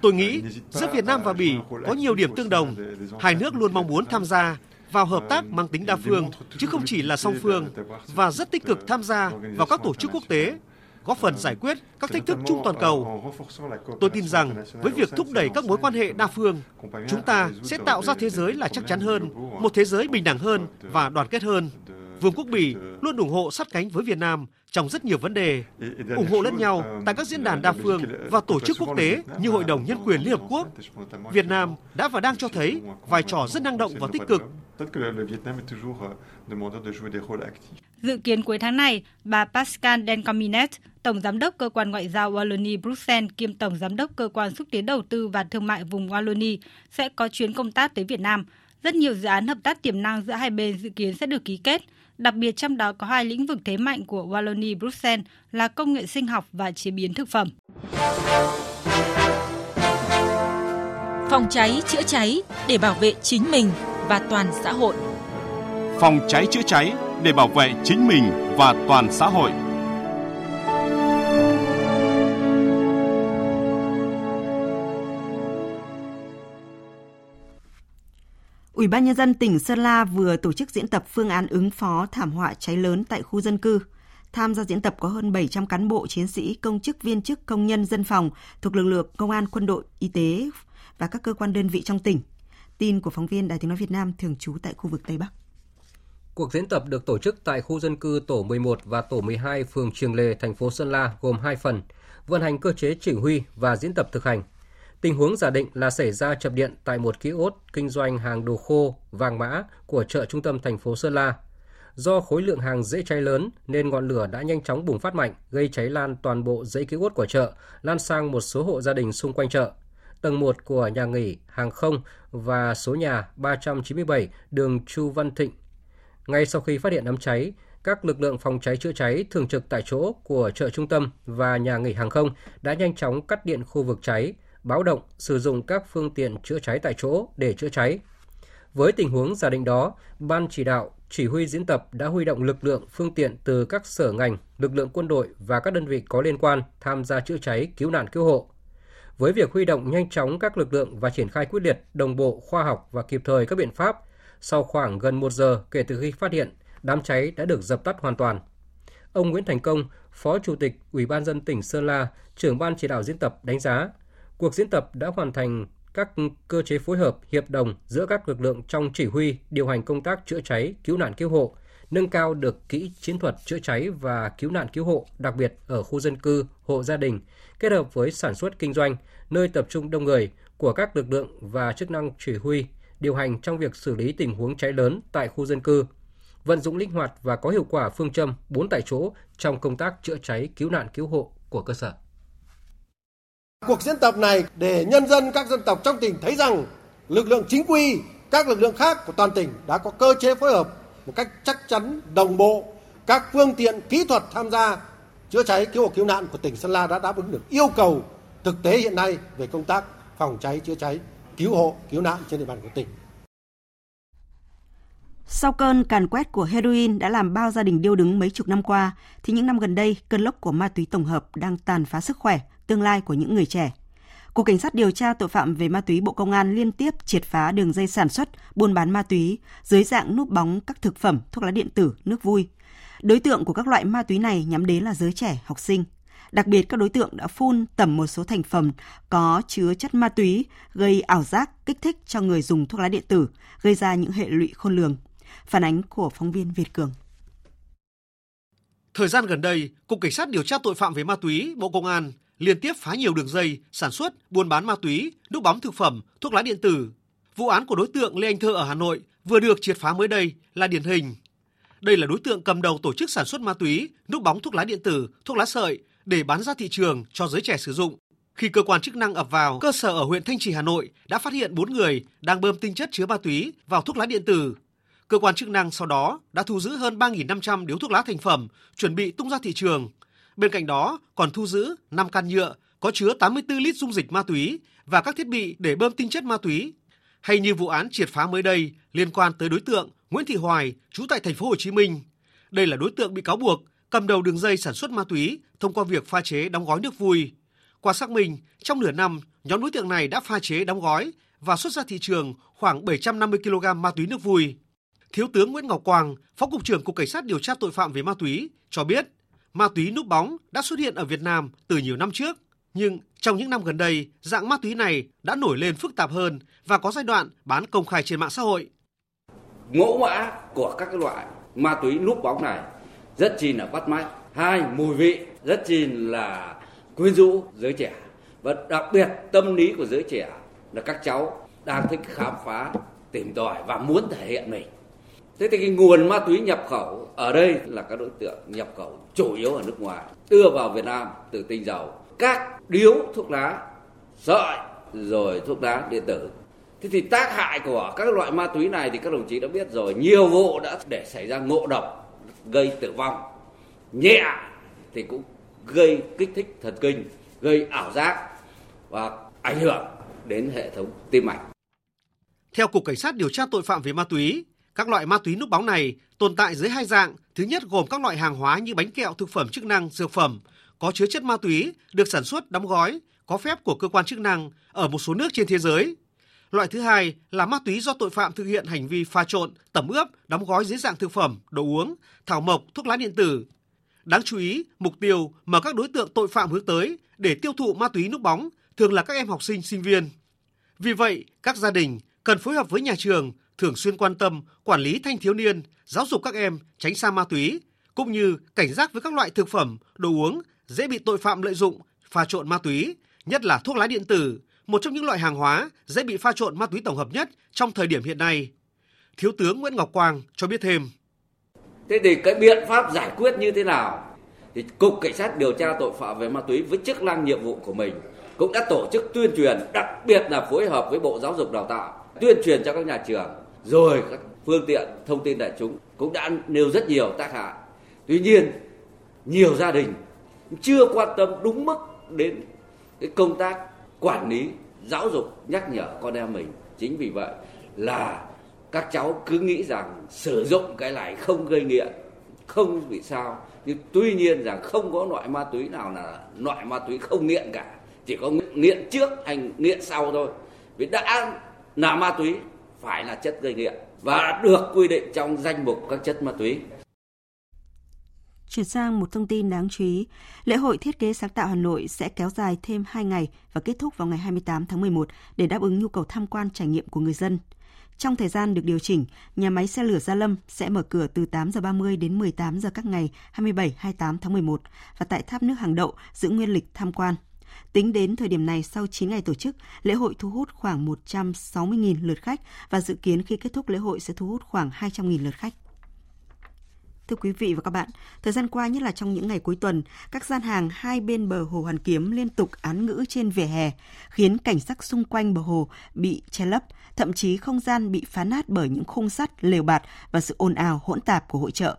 Tôi nghĩ giữa Việt Nam và Bỉ có nhiều điểm tương đồng. Hai nước luôn mong muốn tham gia vào hợp tác mang tính đa phương, chứ không chỉ là song phương, và rất tích cực tham gia vào các tổ chức quốc tế, góp phần giải quyết các thách thức chung toàn cầu. Tôi tin rằng với việc thúc đẩy các mối quan hệ đa phương, chúng ta sẽ tạo ra thế giới là chắc chắn hơn, một thế giới bình đẳng hơn và đoàn kết hơn. Vương quốc Bỉ luôn ủng hộ sát cánh với Việt Nam trong rất nhiều vấn đề, ủng hộ lẫn nhau tại các diễn đàn đa phương và tổ chức quốc tế như Hội đồng Nhân quyền Liên Hợp Quốc. Việt Nam đã và đang cho thấy vai trò rất năng động và tích cực. Dự kiến cuối tháng này, bà Pascal Dencominet, Tổng Giám đốc Cơ quan Ngoại giao Wallonie Bruxelles kiêm Tổng Giám đốc Cơ quan Xúc tiến Đầu tư và Thương mại vùng Wallonie sẽ có chuyến công tác tới Việt Nam. Rất nhiều dự án hợp tác tiềm năng giữa hai bên dự kiến sẽ được ký kết, đặc biệt trong đó có hai lĩnh vực thế mạnh của Wallonie Bruxelles là công nghệ sinh học và chế biến thực phẩm. Phòng cháy chữa cháy để bảo vệ chính mình và toàn xã hội. Phòng cháy chữa cháy để bảo vệ chính mình và toàn xã hội. Ủy ban Nhân dân tỉnh Sơn La vừa tổ chức diễn tập phương án ứng phó thảm họa cháy lớn tại khu dân cư. Tham gia diễn tập có hơn 700 cán bộ, chiến sĩ, công chức, viên chức, công nhân, dân phòng thuộc lực lượng công an, quân đội, y tế và các cơ quan đơn vị trong tỉnh. Tin của phóng viên Đài Tiếng Nói Việt Nam thường trú tại khu vực Tây Bắc. Cuộc diễn tập được tổ chức tại khu dân cư tổ 11 và tổ 12 phường Trường Lề, thành phố Sơn La gồm hai phần, vận hành cơ chế chỉ huy và diễn tập thực hành. Tình huống giả định là xảy ra chập điện tại một ký ốt kinh doanh hàng đồ khô, vàng mã của chợ trung tâm thành phố Sơn La. Do khối lượng hàng dễ cháy lớn nên ngọn lửa đã nhanh chóng bùng phát mạnh, gây cháy lan toàn bộ dãy ký ốt của chợ, lan sang một số hộ gia đình xung quanh chợ. Tầng 1 của nhà nghỉ, hàng không và số nhà 397 đường Chu Văn Thịnh. Ngay sau khi phát hiện đám cháy, các lực lượng phòng cháy chữa cháy thường trực tại chỗ của chợ trung tâm và nhà nghỉ hàng không đã nhanh chóng cắt điện khu vực cháy, báo động sử dụng các phương tiện chữa cháy tại chỗ để chữa cháy. Với tình huống giả định đó, Ban chỉ đạo chỉ huy diễn tập đã huy động lực lượng phương tiện từ các sở ngành, lực lượng quân đội và các đơn vị có liên quan tham gia chữa cháy, cứu nạn cứu hộ. Với việc huy động nhanh chóng các lực lượng và triển khai quyết liệt, đồng bộ, khoa học và kịp thời các biện pháp, sau khoảng gần một giờ kể từ khi phát hiện, đám cháy đã được dập tắt hoàn toàn. Ông Nguyễn Thành Công, Phó Chủ tịch Ủy ban dân tỉnh Sơn La, trưởng ban chỉ đạo diễn tập đánh giá, Cuộc diễn tập đã hoàn thành các cơ chế phối hợp, hiệp đồng giữa các lực lượng trong chỉ huy, điều hành công tác chữa cháy, cứu nạn cứu hộ, nâng cao được kỹ chiến thuật chữa cháy và cứu nạn cứu hộ, đặc biệt ở khu dân cư, hộ gia đình, kết hợp với sản xuất kinh doanh, nơi tập trung đông người của các lực lượng và chức năng chỉ huy, điều hành trong việc xử lý tình huống cháy lớn tại khu dân cư, vận dụng linh hoạt và có hiệu quả phương châm 4 tại chỗ trong công tác chữa cháy cứu nạn cứu hộ của cơ sở. Cuộc diễn tập này để nhân dân các dân tộc trong tỉnh thấy rằng lực lượng chính quy, các lực lượng khác của toàn tỉnh đã có cơ chế phối hợp một cách chắc chắn, đồng bộ. Các phương tiện kỹ thuật tham gia chữa cháy cứu hộ cứu nạn của tỉnh Sơn La đã đáp ứng được yêu cầu thực tế hiện nay về công tác phòng cháy chữa cháy, cứu hộ cứu nạn trên địa bàn của tỉnh. Sau cơn càn quét của heroin đã làm bao gia đình điêu đứng mấy chục năm qua, thì những năm gần đây, cơn lốc của ma túy tổng hợp đang tàn phá sức khỏe, tương lai của những người trẻ. Cục Cảnh sát điều tra tội phạm về ma túy Bộ Công an liên tiếp triệt phá đường dây sản xuất, buôn bán ma túy dưới dạng núp bóng các thực phẩm, thuốc lá điện tử, nước vui. Đối tượng của các loại ma túy này nhắm đến là giới trẻ, học sinh. Đặc biệt các đối tượng đã phun tẩm một số thành phẩm có chứa chất ma túy gây ảo giác, kích thích cho người dùng thuốc lá điện tử, gây ra những hệ lụy khôn lường. Phản ánh của phóng viên Việt Cường. Thời gian gần đây, Cục Cảnh sát điều tra tội phạm về ma túy, Bộ Công an liên tiếp phá nhiều đường dây sản xuất, buôn bán ma túy, núp bóng thực phẩm, thuốc lá điện tử. Vụ án của đối tượng Lê Anh Thơ ở Hà Nội vừa được triệt phá mới đây là điển hình. Đây là đối tượng cầm đầu tổ chức sản xuất ma túy, núp bóng thuốc lá điện tử, thuốc lá sợi để bán ra thị trường cho giới trẻ sử dụng. Khi cơ quan chức năng ập vào cơ sở ở huyện Thanh Trì Hà Nội đã phát hiện 4 người đang bơm tinh chất chứa ma túy vào thuốc lá điện tử. Cơ quan chức năng sau đó đã thu giữ hơn 3.500 điếu thuốc lá thành phẩm chuẩn bị tung ra thị trường. Bên cạnh đó còn thu giữ 5 can nhựa có chứa 84 lít dung dịch ma túy và các thiết bị để bơm tinh chất ma túy. Hay như vụ án triệt phá mới đây liên quan tới đối tượng Nguyễn Thị Hoài, trú tại thành phố Hồ Chí Minh. Đây là đối tượng bị cáo buộc cầm đầu đường dây sản xuất ma túy thông qua việc pha chế đóng gói nước vui. Qua xác minh, trong nửa năm, nhóm đối tượng này đã pha chế đóng gói và xuất ra thị trường khoảng 750 kg ma túy nước vui. Thiếu tướng Nguyễn Ngọc Quang, Phó cục trưởng Cục Cảnh sát điều tra tội phạm về ma túy cho biết, ma túy núp bóng đã xuất hiện ở Việt Nam từ nhiều năm trước, nhưng trong những năm gần đây, dạng ma túy này đã nổi lên phức tạp hơn và có giai đoạn bán công khai trên mạng xã hội. Mẫu mã của các loại ma túy núp bóng này rất chi là bắt mắt. Hai, mùi vị rất chi là quyến rũ giới trẻ. Và đặc biệt tâm lý của giới trẻ là các cháu đang thích khám phá, tìm tòi và muốn thể hiện mình. Thế thì cái nguồn ma túy nhập khẩu ở đây là các đối tượng nhập khẩu chủ yếu ở nước ngoài, đưa vào Việt Nam từ tinh dầu, các điếu thuốc lá, sợi rồi thuốc lá điện tử. Thế thì tác hại của các loại ma túy này thì các đồng chí đã biết rồi, nhiều vụ đã để xảy ra ngộ độc gây tử vong. Nhẹ thì cũng gây kích thích thần kinh, gây ảo giác và ảnh hưởng đến hệ thống tim mạch. Theo Cục Cảnh sát điều tra tội phạm về ma túy, các loại ma túy núp bóng này tồn tại dưới hai dạng. Thứ nhất gồm các loại hàng hóa như bánh kẹo, thực phẩm chức năng, dược phẩm có chứa chất ma túy được sản xuất, đóng gói, có phép của cơ quan chức năng ở một số nước trên thế giới. Loại thứ hai là ma túy do tội phạm thực hiện hành vi pha trộn, tẩm ướp, đóng gói dưới dạng thực phẩm, đồ uống, thảo mộc, thuốc lá điện tử. Đáng chú ý, mục tiêu mà các đối tượng tội phạm hướng tới để tiêu thụ ma túy núp bóng thường là các em học sinh, sinh viên. Vì vậy, các gia đình cần phối hợp với nhà trường thường xuyên quan tâm, quản lý thanh thiếu niên, giáo dục các em tránh xa ma túy, cũng như cảnh giác với các loại thực phẩm, đồ uống dễ bị tội phạm lợi dụng, pha trộn ma túy, nhất là thuốc lá điện tử, một trong những loại hàng hóa dễ bị pha trộn ma túy tổng hợp nhất trong thời điểm hiện nay. Thiếu tướng Nguyễn Ngọc Quang cho biết thêm. Thế thì cái biện pháp giải quyết như thế nào? Thì Cục Cảnh sát điều tra tội phạm về ma túy với chức năng nhiệm vụ của mình cũng đã tổ chức tuyên truyền, đặc biệt là phối hợp với Bộ Giáo dục Đào tạo, tuyên truyền cho các nhà trường rồi các phương tiện thông tin đại chúng cũng đã nêu rất nhiều tác hại. Tuy nhiên, nhiều gia đình chưa quan tâm đúng mức đến cái công tác quản lý, giáo dục, nhắc nhở con em mình. Chính vì vậy là các cháu cứ nghĩ rằng sử dụng cái này không gây nghiện, không bị sao. Nhưng tuy nhiên rằng không có loại ma túy nào là loại ma túy không nghiện cả. Chỉ có nghiện trước hay nghiện sau thôi. Vì đã là ma túy phải là chất gây nghiện và được quy định trong danh mục các chất ma túy. Chuyển sang một thông tin đáng chú ý, lễ hội thiết kế sáng tạo Hà Nội sẽ kéo dài thêm 2 ngày và kết thúc vào ngày 28 tháng 11 để đáp ứng nhu cầu tham quan trải nghiệm của người dân. Trong thời gian được điều chỉnh, nhà máy xe lửa Gia Lâm sẽ mở cửa từ 8 giờ 30 đến 18 giờ các ngày 27, 28 tháng 11 và tại tháp nước Hàng Đậu giữ nguyên lịch tham quan. Tính đến thời điểm này, sau 9 ngày tổ chức, lễ hội thu hút khoảng 160.000 lượt khách và dự kiến khi kết thúc lễ hội sẽ thu hút khoảng 200.000 lượt khách. Thưa quý vị và các bạn, thời gian qua nhất là trong những ngày cuối tuần, các gian hàng hai bên bờ hồ Hoàn Kiếm liên tục án ngữ trên vỉa hè, khiến cảnh sắc xung quanh bờ hồ bị che lấp, thậm chí không gian bị phá nát bởi những khung sắt, lều bạt và sự ồn ào hỗn tạp của hội trợ.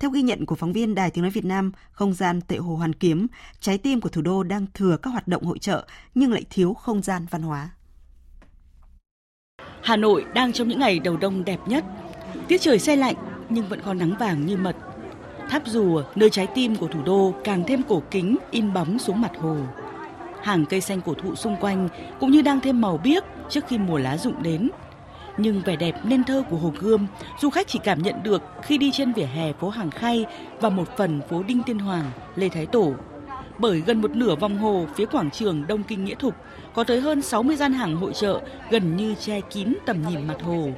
Theo ghi nhận của phóng viên Đài Tiếng Nói Việt Nam, không gian tại Hồ Hoàn Kiếm, trái tim của thủ đô đang thừa các hoạt động hội trợ nhưng lại thiếu không gian văn hóa. Hà Nội đang trong những ngày đầu đông đẹp nhất. Tiết trời xe lạnh nhưng vẫn có nắng vàng như mật. Tháp rùa, nơi trái tim của thủ đô càng thêm cổ kính in bóng xuống mặt hồ. Hàng cây xanh cổ thụ xung quanh cũng như đang thêm màu biếc trước khi mùa lá rụng đến. Nhưng vẻ đẹp nên thơ của Hồ Gươm, du khách chỉ cảm nhận được khi đi trên vỉa hè phố Hàng Khay và một phần phố Đinh Tiên Hoàng, Lê Thái Tổ. Bởi gần một nửa vòng hồ phía quảng trường Đông Kinh Nghĩa Thục có tới hơn 60 gian hàng hội trợ gần như che kín tầm nhìn mặt hồ.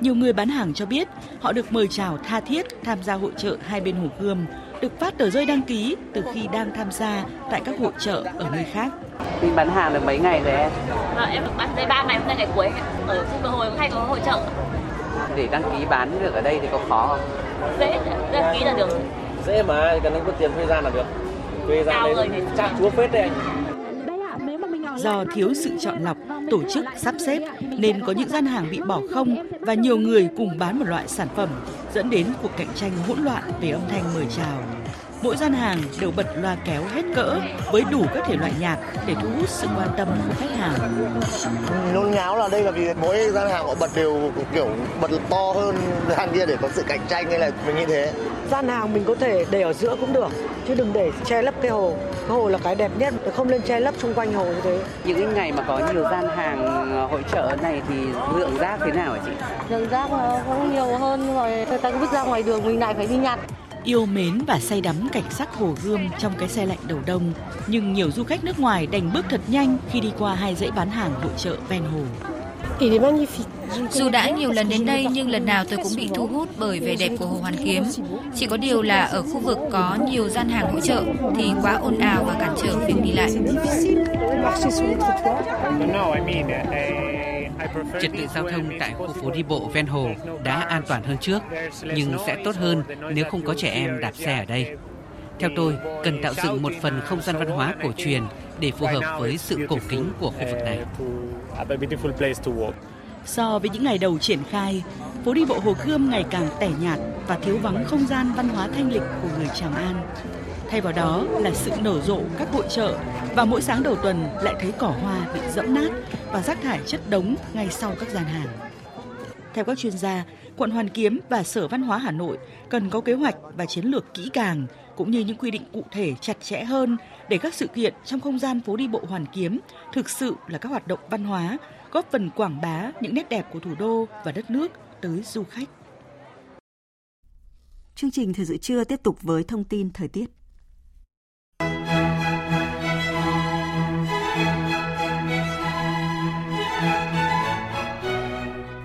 Nhiều người bán hàng cho biết họ được mời chào tha thiết tham gia hội trợ hai bên Hồ Gươm, được phát tờ rơi đăng ký từ khi đang tham gia tại các hội trợ ở nơi khác. Mình bán hàng được mấy ngày rồi em? À, em được bán đây 3 ngày hôm nay ngày cuối ở khu bờ hồ hay có hội trợ. Để đăng ký bán được ở đây thì có khó không? Dễ, đăng ký là được. Dễ mà, cần có tiền thuê gian là được. Thuê gian đây chắc chúa phết đấy anh. Do thiếu sự chọn lọc, tổ chức, sắp xếp nên có những gian hàng bị bỏ không và nhiều người cùng bán một loại sản phẩm dẫn đến cuộc cạnh tranh hỗn loạn về âm thanh mời chào. Mỗi gian hàng đều bật loa kéo hết cỡ với đủ các thể loại nhạc để thu hút sự quan tâm của khách hàng. Nôn ngáo là đây là vì mỗi gian hàng họ bật đều kiểu bật to hơn gian kia để có sự cạnh tranh hay là mình như thế. Gian hàng mình có thể để ở giữa cũng được chứ đừng để che lấp cái hồ. Cái hồ là cái đẹp nhất, không nên che lấp xung quanh hồ như thế. Những ngày mà có nhiều gian hàng ờ, hội trợ này thì lượng rác thế nào hả chị? Lượng rác không nhiều hơn nhưng mà người ta cứ vứt ra ngoài đường mình lại phải đi nhặt yêu mến và say đắm cảnh sắc hồ gươm trong cái xe lạnh đầu đông, nhưng nhiều du khách nước ngoài đành bước thật nhanh khi đi qua hai dãy bán hàng hội trợ ven hồ. Dù đã nhiều lần đến đây nhưng lần nào tôi cũng bị thu hút bởi vẻ đẹp của Hồ Hoàn Kiếm. Chỉ có điều là ở khu vực có nhiều gian hàng hỗ trợ thì quá ồn ào và cản trở việc đi lại. Trật tự giao thông tại khu phố đi bộ ven hồ đã an toàn hơn trước, nhưng sẽ tốt hơn nếu không có trẻ em đạp xe ở đây. Theo tôi, cần tạo dựng một phần không gian văn hóa cổ truyền để phù hợp với sự cổ kính của khu vực này. So với những ngày đầu triển khai, phố đi bộ Hồ Gươm ngày càng tẻ nhạt và thiếu vắng không gian văn hóa thanh lịch của người Tràng An. Thay vào đó là sự nở rộ các hội trợ và mỗi sáng đầu tuần lại thấy cỏ hoa bị dẫm nát và rác thải chất đống ngay sau các gian hàng. Theo các chuyên gia, quận Hoàn Kiếm và Sở Văn hóa Hà Nội cần có kế hoạch và chiến lược kỹ càng cũng như những quy định cụ thể chặt chẽ hơn để các sự kiện trong không gian phố đi bộ Hoàn Kiếm thực sự là các hoạt động văn hóa, góp phần quảng bá những nét đẹp của thủ đô và đất nước tới du khách. Chương trình Thời sự trưa tiếp tục với thông tin thời tiết.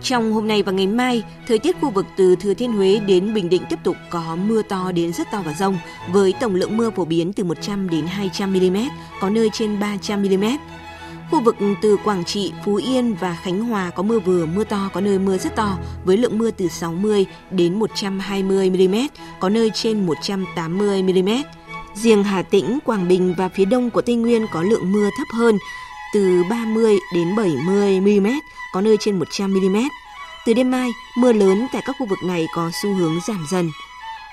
Trong hôm nay và ngày mai, thời tiết khu vực từ Thừa Thiên Huế đến Bình Định tiếp tục có mưa to đến rất to và rông, với tổng lượng mưa phổ biến từ 100 đến 200 mm, có nơi trên 300 mm. Khu vực từ Quảng Trị, Phú Yên và Khánh Hòa có mưa vừa, mưa to, có nơi mưa rất to, với lượng mưa từ 60 đến 120 mm, có nơi trên 180 mm. Riêng Hà Tĩnh, Quảng Bình và phía đông của Tây Nguyên có lượng mưa thấp hơn, từ 30 đến 70 mm, có nơi trên 100 mm. Từ đêm mai, mưa lớn tại các khu vực này có xu hướng giảm dần.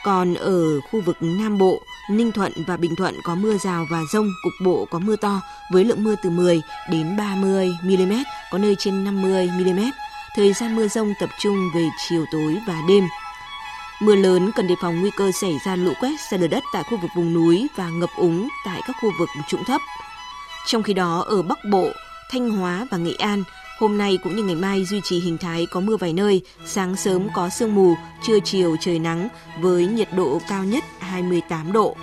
Còn ở khu vực Nam Bộ, Ninh Thuận và Bình Thuận có mưa rào và rông, cục bộ có mưa to với lượng mưa từ 10 đến 30 mm, có nơi trên 50 mm. Thời gian mưa rông tập trung về chiều tối và đêm. Mưa lớn cần đề phòng nguy cơ xảy ra lũ quét, sạt lở đất tại khu vực vùng núi và ngập úng tại các khu vực trũng thấp. Trong khi đó, ở Bắc Bộ, Thanh Hóa và Nghệ An Hôm nay cũng như ngày mai duy trì hình thái có mưa vài nơi, sáng sớm có sương mù, trưa chiều trời nắng với nhiệt độ cao nhất 28 độ.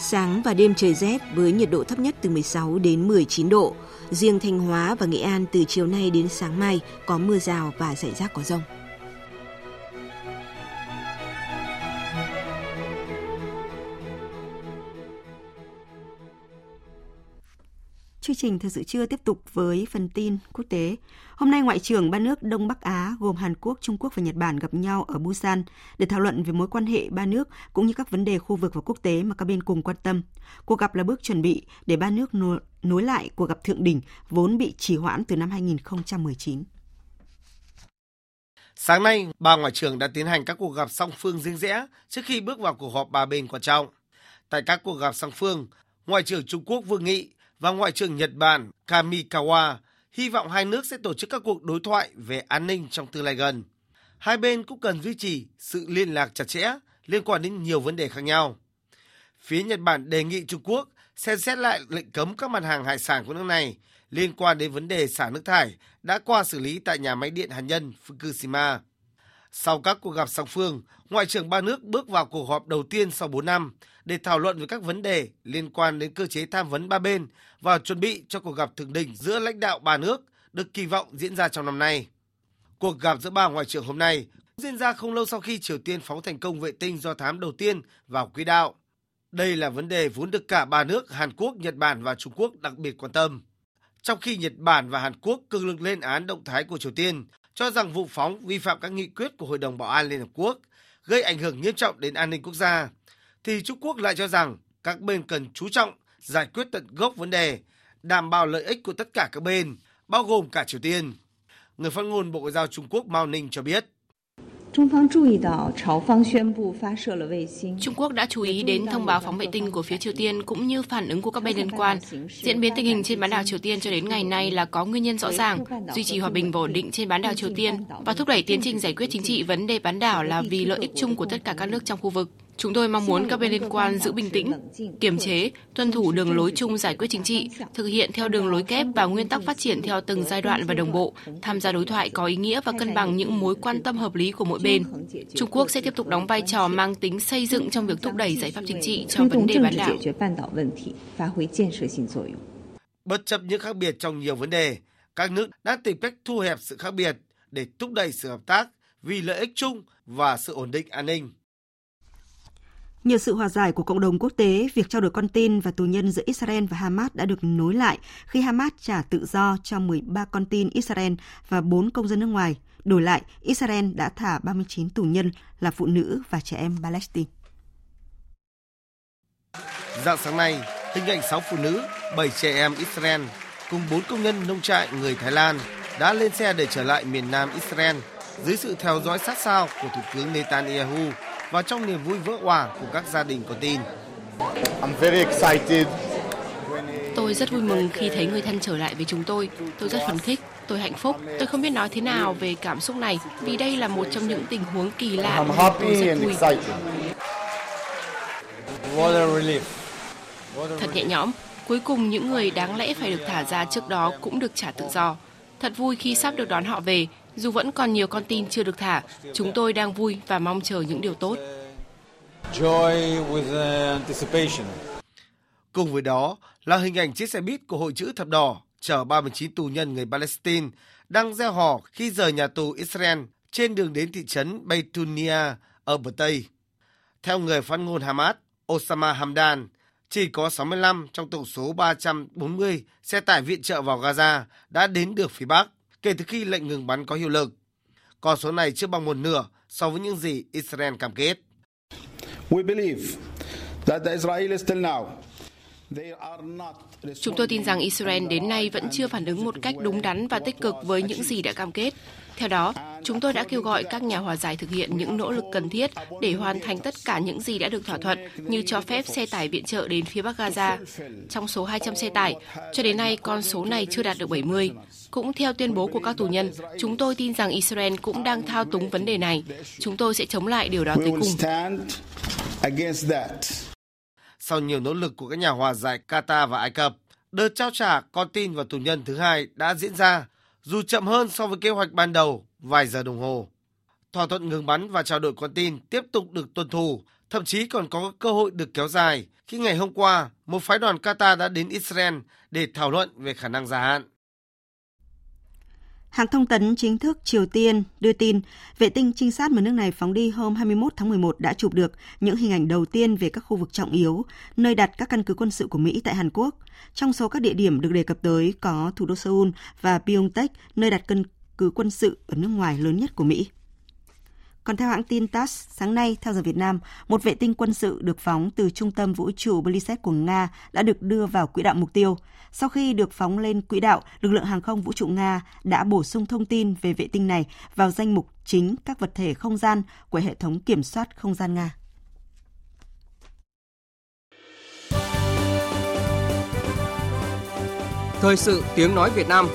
Sáng và đêm trời rét với nhiệt độ thấp nhất từ 16 đến 19 độ. Riêng Thanh Hóa và Nghệ An từ chiều nay đến sáng mai có mưa rào và rải rác có rông. Chương trình Thời sự trưa tiếp tục với phần tin quốc tế. Hôm nay, Ngoại trưởng ba nước Đông Bắc Á gồm Hàn Quốc, Trung Quốc và Nhật Bản gặp nhau ở Busan để thảo luận về mối quan hệ ba nước cũng như các vấn đề khu vực và quốc tế mà các bên cùng quan tâm. Cuộc gặp là bước chuẩn bị để ba nước nối lại cuộc gặp thượng đỉnh vốn bị trì hoãn từ năm 2019. Sáng nay, ba ngoại trưởng đã tiến hành các cuộc gặp song phương riêng rẽ trước khi bước vào cuộc họp ba bên quan trọng. Tại các cuộc gặp song phương, Ngoại trưởng Trung Quốc Vương Nghị và Ngoại trưởng Nhật Bản Kamikawa hy vọng hai nước sẽ tổ chức các cuộc đối thoại về an ninh trong tương lai gần. Hai bên cũng cần duy trì sự liên lạc chặt chẽ liên quan đến nhiều vấn đề khác nhau. Phía Nhật Bản đề nghị Trung Quốc xem xét lại lệnh cấm các mặt hàng hải sản của nước này liên quan đến vấn đề xả nước thải đã qua xử lý tại nhà máy điện hạt nhân Fukushima. Sau các cuộc gặp song phương, Ngoại trưởng ba nước bước vào cuộc họp đầu tiên sau 4 năm để thảo luận về các vấn đề liên quan đến cơ chế tham vấn ba bên và chuẩn bị cho cuộc gặp thượng đỉnh giữa lãnh đạo ba nước được kỳ vọng diễn ra trong năm nay. Cuộc gặp giữa ba ngoại trưởng hôm nay diễn ra không lâu sau khi Triều Tiên phóng thành công vệ tinh do thám đầu tiên vào quỹ đạo. Đây là vấn đề vốn được cả ba nước Hàn Quốc, Nhật Bản và Trung Quốc đặc biệt quan tâm. Trong khi Nhật Bản và Hàn Quốc cương lực lên án động thái của Triều Tiên, cho rằng vụ phóng vi phạm các nghị quyết của Hội đồng Bảo an Liên Hợp Quốc, gây ảnh hưởng nghiêm trọng đến an ninh quốc gia, thì Trung Quốc lại cho rằng các bên cần chú trọng giải quyết tận gốc vấn đề, đảm bảo lợi ích của tất cả các bên, bao gồm cả Triều Tiên. Người phát ngôn Bộ Ngoại giao Trung Quốc Mao Ninh cho biết. Trung Quốc đã chú ý đến thông báo phóng vệ tinh của phía Triều Tiên cũng như phản ứng của các bên liên quan. Diễn biến tình hình trên bán đảo Triều Tiên cho đến ngày nay là có nguyên nhân rõ ràng, duy trì hòa bình và ổn định trên bán đảo Triều Tiên và thúc đẩy tiến trình giải quyết chính trị vấn đề bán đảo là vì lợi ích chung của tất cả các nước trong khu vực. Chúng tôi mong muốn các bên liên quan giữ bình tĩnh, kiềm chế, tuân thủ đường lối chung giải quyết chính trị, thực hiện theo đường lối kép và nguyên tắc phát triển theo từng giai đoạn và đồng bộ, tham gia đối thoại có ý nghĩa và cân bằng những mối quan tâm hợp lý của mỗi bên. Trung Quốc sẽ tiếp tục đóng vai trò mang tính xây dựng trong việc thúc đẩy giải pháp chính trị cho vấn đề bán đảo. Bất chấp những khác biệt trong nhiều vấn đề, các nước đã tìm cách thu hẹp sự khác biệt để thúc đẩy sự hợp tác vì lợi ích chung và sự ổn định an ninh. Nhờ sự hòa giải của cộng đồng quốc tế, việc trao đổi con tin và tù nhân giữa Israel và Hamas đã được nối lại khi Hamas trả tự do cho 13 con tin Israel và 4 công dân nước ngoài. Đổi lại, Israel đã thả 39 tù nhân là phụ nữ và trẻ em Palestine. Dạng sáng nay, hình ảnh 6 phụ nữ, 7 trẻ em Israel cùng 4 công nhân nông trại người Thái Lan đã lên xe để trở lại miền Nam Israel dưới sự theo dõi sát sao của Thủ tướng Netanyahu và trong niềm vui vỡ hòa của các gia đình có tin. Tôi rất vui mừng khi thấy người thân trở lại với chúng tôi. Tôi rất phấn khích, tôi hạnh phúc. Tôi không biết nói thế nào về cảm xúc này vì đây là một trong những tình huống kỳ lạ mà tôi rất vui. Thật nhẹ nhõm. Cuối cùng những người đáng lẽ phải được thả ra trước đó cũng được trả tự do. Thật vui khi sắp được đón họ về dù vẫn còn nhiều con tin chưa được thả, chúng tôi đang vui và mong chờ những điều tốt. Cùng với đó là hình ảnh chiếc xe buýt của Hội chữ Thập Đỏ chở 39 tù nhân người Palestine đang gieo hò khi rời nhà tù Israel trên đường đến thị trấn Beitunia ở bờ Tây. Theo người phát ngôn Hamas, Osama Hamdan, chỉ có 65 trong tổng số 340 xe tải viện trợ vào Gaza đã đến được phía Bắc kể từ khi lệnh ngừng bắn có hiệu lực. Con số này chưa bằng một nửa so với những gì Israel cam kết. Chúng tôi tin rằng Israel đến nay vẫn chưa phản ứng một cách đúng đắn và tích cực với những gì đã cam kết. Theo đó, chúng tôi đã kêu gọi các nhà hòa giải thực hiện những nỗ lực cần thiết để hoàn thành tất cả những gì đã được thỏa thuận như cho phép xe tải viện trợ đến phía Bắc Gaza. Trong số 200 xe tải, cho đến nay con số này chưa đạt được 70. Cũng theo tuyên bố của các tù nhân, chúng tôi tin rằng Israel cũng đang thao túng vấn đề này. Chúng tôi sẽ chống lại điều đó tới cùng. Sau nhiều nỗ lực của các nhà hòa giải Qatar và Ai Cập, đợt trao trả con tin và tù nhân thứ hai đã diễn ra dù chậm hơn so với kế hoạch ban đầu vài giờ đồng hồ. Thỏa thuận ngừng bắn và trao đổi con tin tiếp tục được tuân thủ, thậm chí còn có cơ hội được kéo dài khi ngày hôm qua một phái đoàn Qatar đã đến Israel để thảo luận về khả năng gia hạn. Hãng thông tấn chính thức Triều Tiên đưa tin, vệ tinh trinh sát mà nước này phóng đi hôm 21 tháng 11 đã chụp được những hình ảnh đầu tiên về các khu vực trọng yếu, nơi đặt các căn cứ quân sự của Mỹ tại Hàn Quốc. Trong số các địa điểm được đề cập tới có thủ đô Seoul và Pyeongtaek, nơi đặt căn cứ quân sự ở nước ngoài lớn nhất của Mỹ. Còn theo hãng tin TASS, sáng nay, theo giờ Việt Nam, một vệ tinh quân sự được phóng từ trung tâm vũ trụ Belisec của Nga đã được đưa vào quỹ đạo mục tiêu. Sau khi được phóng lên quỹ đạo, lực lượng hàng không vũ trụ Nga đã bổ sung thông tin về vệ tinh này vào danh mục chính các vật thể không gian của hệ thống kiểm soát không gian Nga. Thời sự tiếng nói Việt Nam.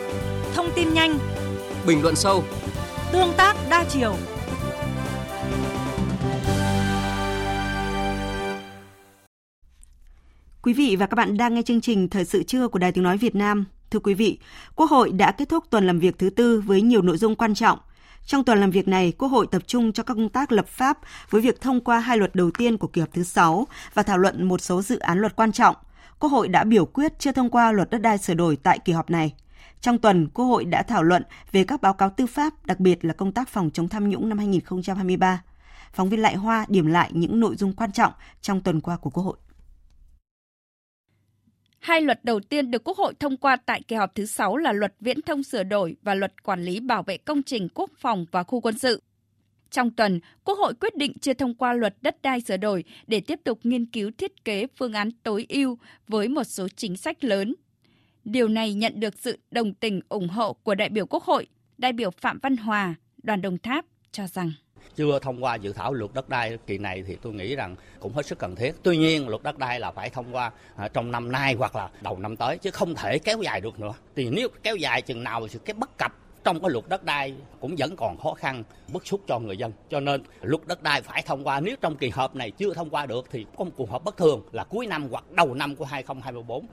Thông tin nhanh. Bình luận sâu. Tương tác đa chiều Quý vị và các bạn đang nghe chương trình Thời sự trưa của Đài Tiếng Nói Việt Nam. Thưa quý vị, Quốc hội đã kết thúc tuần làm việc thứ tư với nhiều nội dung quan trọng. Trong tuần làm việc này, Quốc hội tập trung cho các công tác lập pháp với việc thông qua hai luật đầu tiên của kỳ họp thứ 6 và thảo luận một số dự án luật quan trọng. Quốc hội đã biểu quyết chưa thông qua luật đất đai sửa đổi tại kỳ họp này. Trong tuần, Quốc hội đã thảo luận về các báo cáo tư pháp, đặc biệt là công tác phòng chống tham nhũng năm 2023. Phóng viên Lại Hoa điểm lại những nội dung quan trọng trong tuần qua của Quốc hội. Hai luật đầu tiên được Quốc hội thông qua tại kỳ họp thứ 6 là luật viễn thông sửa đổi và luật quản lý bảo vệ công trình quốc phòng và khu quân sự. Trong tuần, Quốc hội quyết định chưa thông qua luật đất đai sửa đổi để tiếp tục nghiên cứu thiết kế phương án tối ưu với một số chính sách lớn. Điều này nhận được sự đồng tình ủng hộ của đại biểu Quốc hội, đại biểu Phạm Văn Hòa, đoàn Đồng Tháp cho rằng chưa thông qua dự thảo luật đất đai kỳ này thì tôi nghĩ rằng cũng hết sức cần thiết. Tuy nhiên, luật đất đai là phải thông qua à, trong năm nay hoặc là đầu năm tới, chứ không thể kéo dài được nữa. Thì nếu kéo dài chừng nào thì cái bất cập trong cái luật đất đai cũng vẫn còn khó khăn, bức xúc cho người dân cho nên luật đất đai phải thông qua nếu trong kỳ họp này chưa thông qua được thì có một cuộc họp bất thường là cuối năm hoặc đầu năm của 2024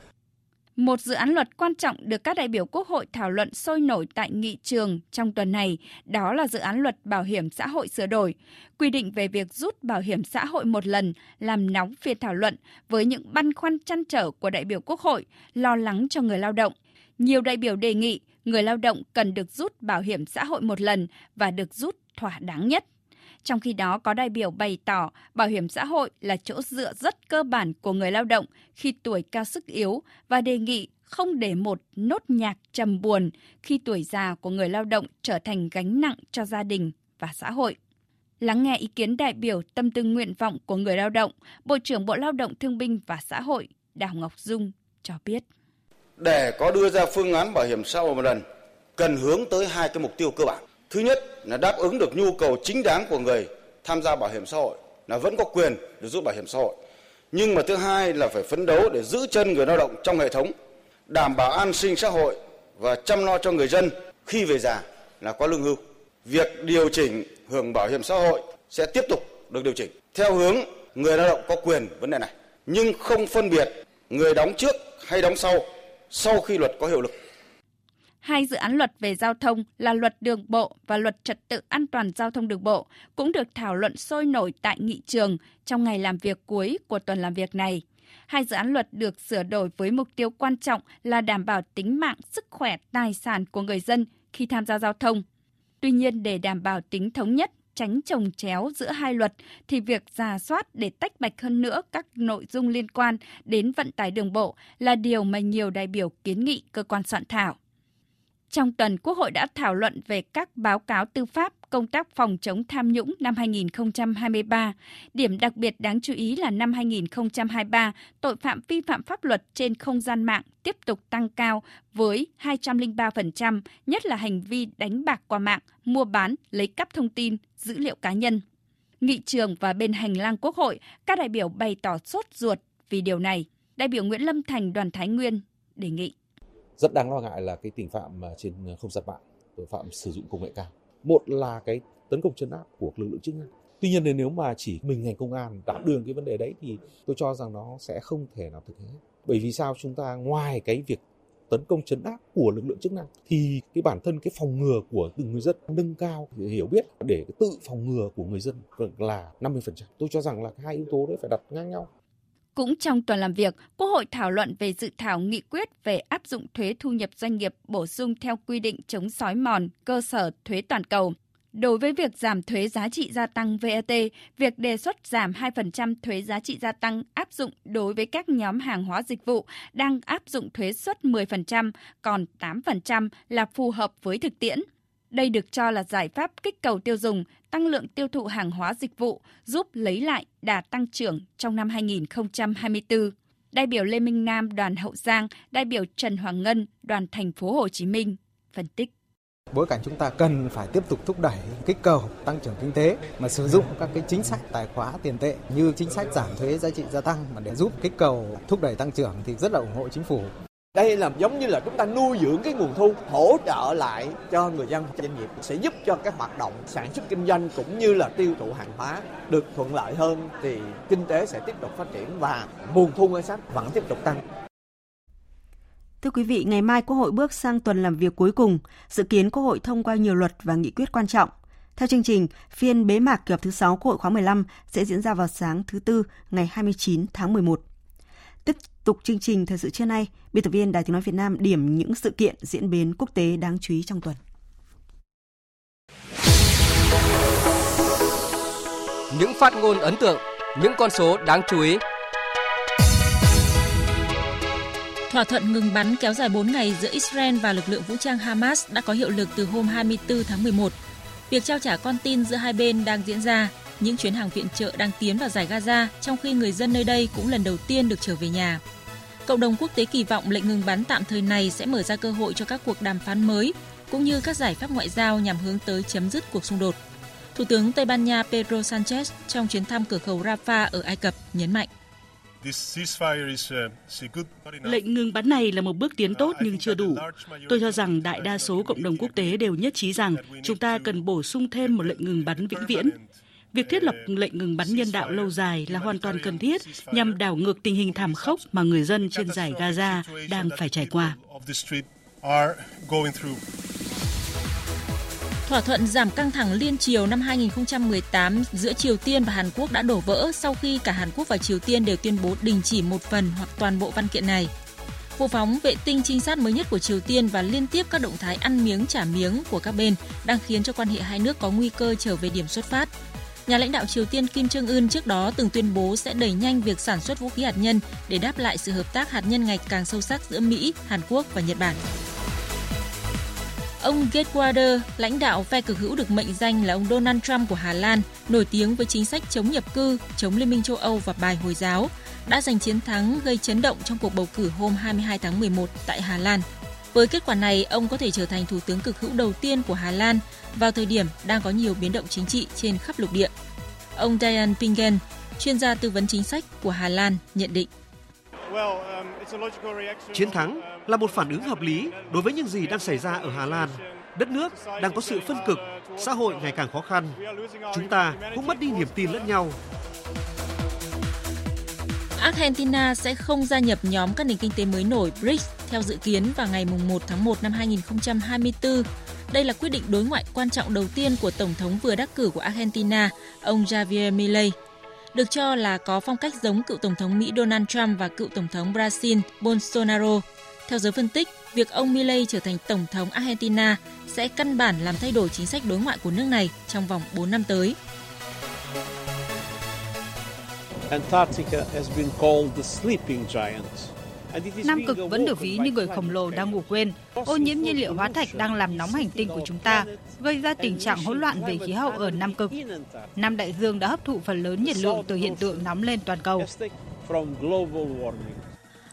một dự án luật quan trọng được các đại biểu Quốc hội thảo luận sôi nổi tại nghị trường trong tuần này, đó là dự án luật bảo hiểm xã hội sửa đổi, quy định về việc rút bảo hiểm xã hội một lần làm nóng phiên thảo luận với những băn khoăn chăn trở của đại biểu Quốc hội, lo lắng cho người lao động. Nhiều đại biểu đề nghị người lao động cần được rút bảo hiểm xã hội một lần và được rút thỏa đáng nhất. Trong khi đó, có đại biểu bày tỏ bảo hiểm xã hội là chỗ dựa rất cơ bản của người lao động khi tuổi cao sức yếu và đề nghị không để một nốt nhạc trầm buồn khi tuổi già của người lao động trở thành gánh nặng cho gia đình và xã hội. Lắng nghe ý kiến đại biểu tâm tư nguyện vọng của người lao động, Bộ trưởng Bộ Lao động Thương binh và Xã hội Đào Ngọc Dung cho biết. Để có đưa ra phương án bảo hiểm xã hội một lần, cần hướng tới hai cái mục tiêu cơ bản. Thứ nhất là đáp ứng được nhu cầu chính đáng của người tham gia bảo hiểm xã hội là vẫn có quyền được rút bảo hiểm xã hội. Nhưng mà thứ hai là phải phấn đấu để giữ chân người lao động trong hệ thống, đảm bảo an sinh xã hội và chăm lo cho người dân khi về già là có lương hưu. Việc điều chỉnh hưởng bảo hiểm xã hội sẽ tiếp tục được điều chỉnh theo hướng người lao động có quyền vấn đề này, nhưng không phân biệt người đóng trước hay đóng sau sau khi luật có hiệu lực. Hai dự án luật về giao thông là luật đường bộ và luật trật tự an toàn giao thông đường bộ cũng được thảo luận sôi nổi tại nghị trường trong ngày làm việc cuối của tuần làm việc này. Hai dự án luật được sửa đổi với mục tiêu quan trọng là đảm bảo tính mạng, sức khỏe, tài sản của người dân khi tham gia giao thông. Tuy nhiên, để đảm bảo tính thống nhất, tránh trồng chéo giữa hai luật thì việc giả soát để tách bạch hơn nữa các nội dung liên quan đến vận tải đường bộ là điều mà nhiều đại biểu kiến nghị cơ quan soạn thảo. Trong tuần, Quốc hội đã thảo luận về các báo cáo tư pháp công tác phòng chống tham nhũng năm 2023. Điểm đặc biệt đáng chú ý là năm 2023, tội phạm vi phạm pháp luật trên không gian mạng tiếp tục tăng cao với 203%, nhất là hành vi đánh bạc qua mạng, mua bán, lấy cắp thông tin, dữ liệu cá nhân. Nghị trường và bên hành lang Quốc hội, các đại biểu bày tỏ sốt ruột vì điều này. Đại biểu Nguyễn Lâm Thành đoàn Thái Nguyên đề nghị rất đáng lo ngại là cái tình phạm trên ờ, không gian mạng tội phạm sử dụng công nghệ cao một là cái tấn công chấn áp của lực lượng chức năng tuy nhiên nếu mà chỉ mình ngành công an đảm đường cái vấn đề đấy thì tôi cho rằng nó sẽ không thể nào thực hiện hết bởi vì sao chúng ta ngoài cái việc tấn công chấn áp của lực lượng chức năng thì cái bản thân cái phòng ngừa của từng người dân nâng cao hiểu biết để cái tự phòng ngừa của người dân là 50%. Tôi cho rằng là hai yếu tố đấy phải đặt ngang nhau. Cũng trong tuần làm việc, Quốc hội thảo luận về dự thảo nghị quyết về áp dụng thuế thu nhập doanh nghiệp bổ sung theo quy định chống sói mòn cơ sở thuế toàn cầu. Đối với việc giảm thuế giá trị gia tăng VAT, việc đề xuất giảm 2% thuế giá trị gia tăng áp dụng đối với các nhóm hàng hóa dịch vụ đang áp dụng thuế suất 10%, còn 8% là phù hợp với thực tiễn. Đây được cho là giải pháp kích cầu tiêu dùng, tăng lượng tiêu thụ hàng hóa dịch vụ, giúp lấy lại đà tăng trưởng trong năm 2024. Đại biểu Lê Minh Nam đoàn Hậu Giang, đại biểu Trần Hoàng Ngân đoàn thành phố Hồ Chí Minh phân tích bối cảnh chúng ta cần phải tiếp tục thúc đẩy kích cầu tăng trưởng kinh tế mà sử dụng các cái chính sách tài khóa tiền tệ như chính sách giảm thuế giá trị gia tăng mà để giúp kích cầu thúc đẩy tăng trưởng thì rất là ủng hộ chính phủ. Đây là giống như là chúng ta nuôi dưỡng cái nguồn thu, hỗ trợ lại cho người dân doanh nghiệp sẽ giúp cho các hoạt động sản xuất kinh doanh cũng như là tiêu thụ hàng hóa được thuận lợi hơn thì kinh tế sẽ tiếp tục phát triển và nguồn thu ngân sách vẫn tiếp tục tăng. Thưa quý vị, ngày mai Quốc hội bước sang tuần làm việc cuối cùng, dự kiến Quốc hội thông qua nhiều luật và nghị quyết quan trọng. Theo chương trình, phiên bế mạc kỳ họp thứ 6 Quốc hội khóa 15 sẽ diễn ra vào sáng thứ Tư ngày 29 tháng 11. Tiếp tục chương trình thời sự trưa nay, biên tập viên Đài Tiếng Nói Việt Nam điểm những sự kiện diễn biến quốc tế đáng chú ý trong tuần. Những phát ngôn ấn tượng, những con số đáng chú ý Thỏa thuận ngừng bắn kéo dài 4 ngày giữa Israel và lực lượng vũ trang Hamas đã có hiệu lực từ hôm 24 tháng 11. Việc trao trả con tin giữa hai bên đang diễn ra, những chuyến hàng viện trợ đang tiến vào giải Gaza trong khi người dân nơi đây cũng lần đầu tiên được trở về nhà. Cộng đồng quốc tế kỳ vọng lệnh ngừng bắn tạm thời này sẽ mở ra cơ hội cho các cuộc đàm phán mới cũng như các giải pháp ngoại giao nhằm hướng tới chấm dứt cuộc xung đột. Thủ tướng Tây Ban Nha Pedro Sanchez trong chuyến thăm cửa khẩu Rafah ở Ai Cập nhấn mạnh. Uh, Lệnh ngừng bắn này là một bước tiến tốt nhưng chưa đủ. Tôi cho rằng đại đa số cộng đồng quốc tế đều nhất trí rằng chúng ta cần bổ sung thêm một lệnh ngừng bắn vĩnh viễn. Việc thiết lập lệnh ngừng bắn nhân đạo lâu dài là hoàn toàn cần thiết nhằm đảo ngược tình hình thảm khốc mà người dân trên giải Gaza đang phải trải qua. Thỏa thuận giảm căng thẳng liên triều năm 2018 giữa Triều Tiên và Hàn Quốc đã đổ vỡ sau khi cả Hàn Quốc và Triều Tiên đều tuyên bố đình chỉ một phần hoặc toàn bộ văn kiện này. Vụ phóng vệ tinh trinh sát mới nhất của Triều Tiên và liên tiếp các động thái ăn miếng trả miếng của các bên đang khiến cho quan hệ hai nước có nguy cơ trở về điểm xuất phát. Nhà lãnh đạo Triều Tiên Kim Jong Un trước đó từng tuyên bố sẽ đẩy nhanh việc sản xuất vũ khí hạt nhân để đáp lại sự hợp tác hạt nhân ngày càng sâu sắc giữa Mỹ, Hàn Quốc và Nhật Bản. Ông Gatewater, lãnh đạo phe cực hữu được mệnh danh là ông Donald Trump của Hà Lan, nổi tiếng với chính sách chống nhập cư, chống Liên minh châu Âu và bài Hồi giáo, đã giành chiến thắng gây chấn động trong cuộc bầu cử hôm 22 tháng 11 tại Hà Lan. Với kết quả này, ông có thể trở thành thủ tướng cực hữu đầu tiên của Hà Lan vào thời điểm đang có nhiều biến động chính trị trên khắp lục địa. Ông Diane Pingen, chuyên gia tư vấn chính sách của Hà Lan, nhận định. Chiến thắng là một phản ứng hợp lý đối với những gì đang xảy ra ở Hà Lan. Đất nước đang có sự phân cực, xã hội ngày càng khó khăn. Chúng ta cũng mất đi niềm tin lẫn nhau. Argentina sẽ không gia nhập nhóm các nền kinh tế mới nổi BRICS theo dự kiến vào ngày 1 tháng 1 năm 2024. Đây là quyết định đối ngoại quan trọng đầu tiên của Tổng thống vừa đắc cử của Argentina, ông Javier Milei được cho là có phong cách giống cựu Tổng thống Mỹ Donald Trump và cựu Tổng thống Brazil Bolsonaro. Theo giới phân tích, việc ông Milei trở thành Tổng thống Argentina sẽ căn bản làm thay đổi chính sách đối ngoại của nước này trong vòng 4 năm tới. Antarctica has been called the sleeping giant. Nam Cực vẫn được ví như người khổng lồ đang ngủ quên. Ô nhiễm nhiên liệu hóa thạch đang làm nóng hành tinh của chúng ta, gây ra tình trạng hỗn loạn về khí hậu ở Nam Cực. Nam Đại Dương đã hấp thụ phần lớn nhiệt lượng từ hiện tượng nóng lên toàn cầu.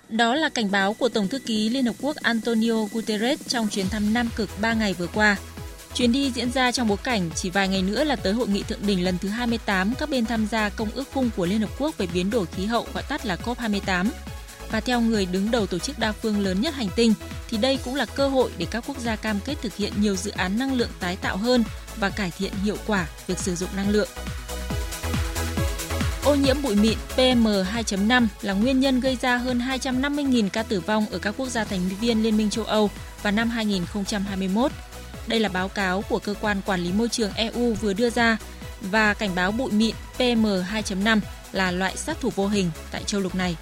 Đó là cảnh báo của Tổng thư ký Liên Hợp Quốc Antonio Guterres trong chuyến thăm Nam Cực 3 ngày vừa qua. Chuyến đi diễn ra trong bối cảnh chỉ vài ngày nữa là tới hội nghị thượng đỉnh lần thứ 28 các bên tham gia Công ước khung của Liên Hợp Quốc về biến đổi khí hậu gọi tắt là COP28. Và theo người đứng đầu tổ chức đa phương lớn nhất hành tinh, thì đây cũng là cơ hội để các quốc gia cam kết thực hiện nhiều dự án năng lượng tái tạo hơn và cải thiện hiệu quả việc sử dụng năng lượng. Ô nhiễm bụi mịn PM2.5 là nguyên nhân gây ra hơn 250.000 ca tử vong ở các quốc gia thành viên Liên minh châu Âu vào năm 2021. Đây là báo cáo của cơ quan quản lý môi trường EU vừa đưa ra và cảnh báo bụi mịn PM2.5 là loại sát thủ vô hình tại châu lục này.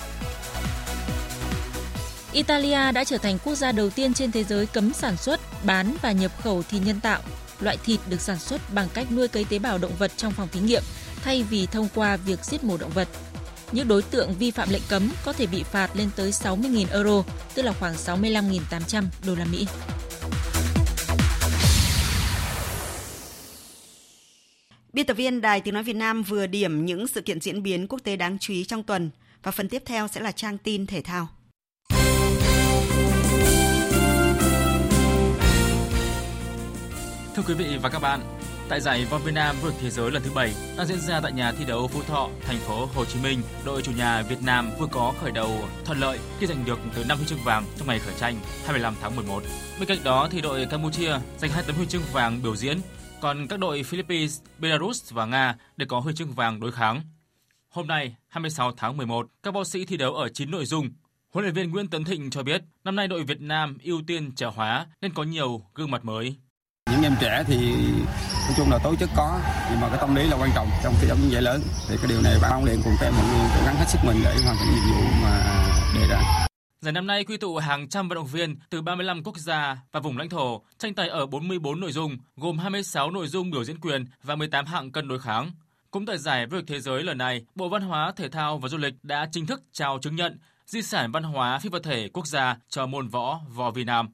Italia đã trở thành quốc gia đầu tiên trên thế giới cấm sản xuất, bán và nhập khẩu thịt nhân tạo, loại thịt được sản xuất bằng cách nuôi cấy tế bào động vật trong phòng thí nghiệm thay vì thông qua việc giết mổ động vật. Những đối tượng vi phạm lệnh cấm có thể bị phạt lên tới 60.000 euro, tức là khoảng 65.800 đô la Mỹ. Biên tập viên Đài Tiếng Nói Việt Nam vừa điểm những sự kiện diễn biến quốc tế đáng chú ý trong tuần và phần tiếp theo sẽ là trang tin thể thao. Thưa quý vị và các bạn, tại giải vô Việt Nam vô địch thế giới lần thứ 7 đang diễn ra tại nhà thi đấu Phú Thọ, thành phố Hồ Chí Minh, đội chủ nhà Việt Nam vừa có khởi đầu thuận lợi khi giành được tới 5 huy chương vàng trong ngày khởi tranh 25 tháng 11. Bên cạnh đó thì đội Campuchia giành hai tấm huy chương vàng biểu diễn, còn các đội Philippines, Belarus và Nga đều có huy chương vàng đối kháng. Hôm nay, 26 tháng 11, các võ sĩ thi đấu ở 9 nội dung. Huấn luyện viên Nguyễn Tấn Thịnh cho biết, năm nay đội Việt Nam ưu tiên trẻ hóa nên có nhiều gương mặt mới. Những em trẻ thì nói chung là tố chất có, nhưng mà cái tâm lý là quan trọng trong khi giống như giải lớn. Thì cái điều này ban huấn luyện cùng các em mọi người cố gắng hết sức mình để hoàn thành nhiệm vụ mà đề ra. Giải năm nay quy tụ hàng trăm vận động viên từ 35 quốc gia và vùng lãnh thổ, tranh tài ở 44 nội dung, gồm 26 nội dung biểu diễn quyền và 18 hạng cân đối kháng. Cũng tại giải vô địch thế giới lần này, Bộ Văn hóa, Thể thao và Du lịch đã chính thức trao chứng nhận di sản văn hóa phi vật thể quốc gia cho môn võ võ Việt Nam.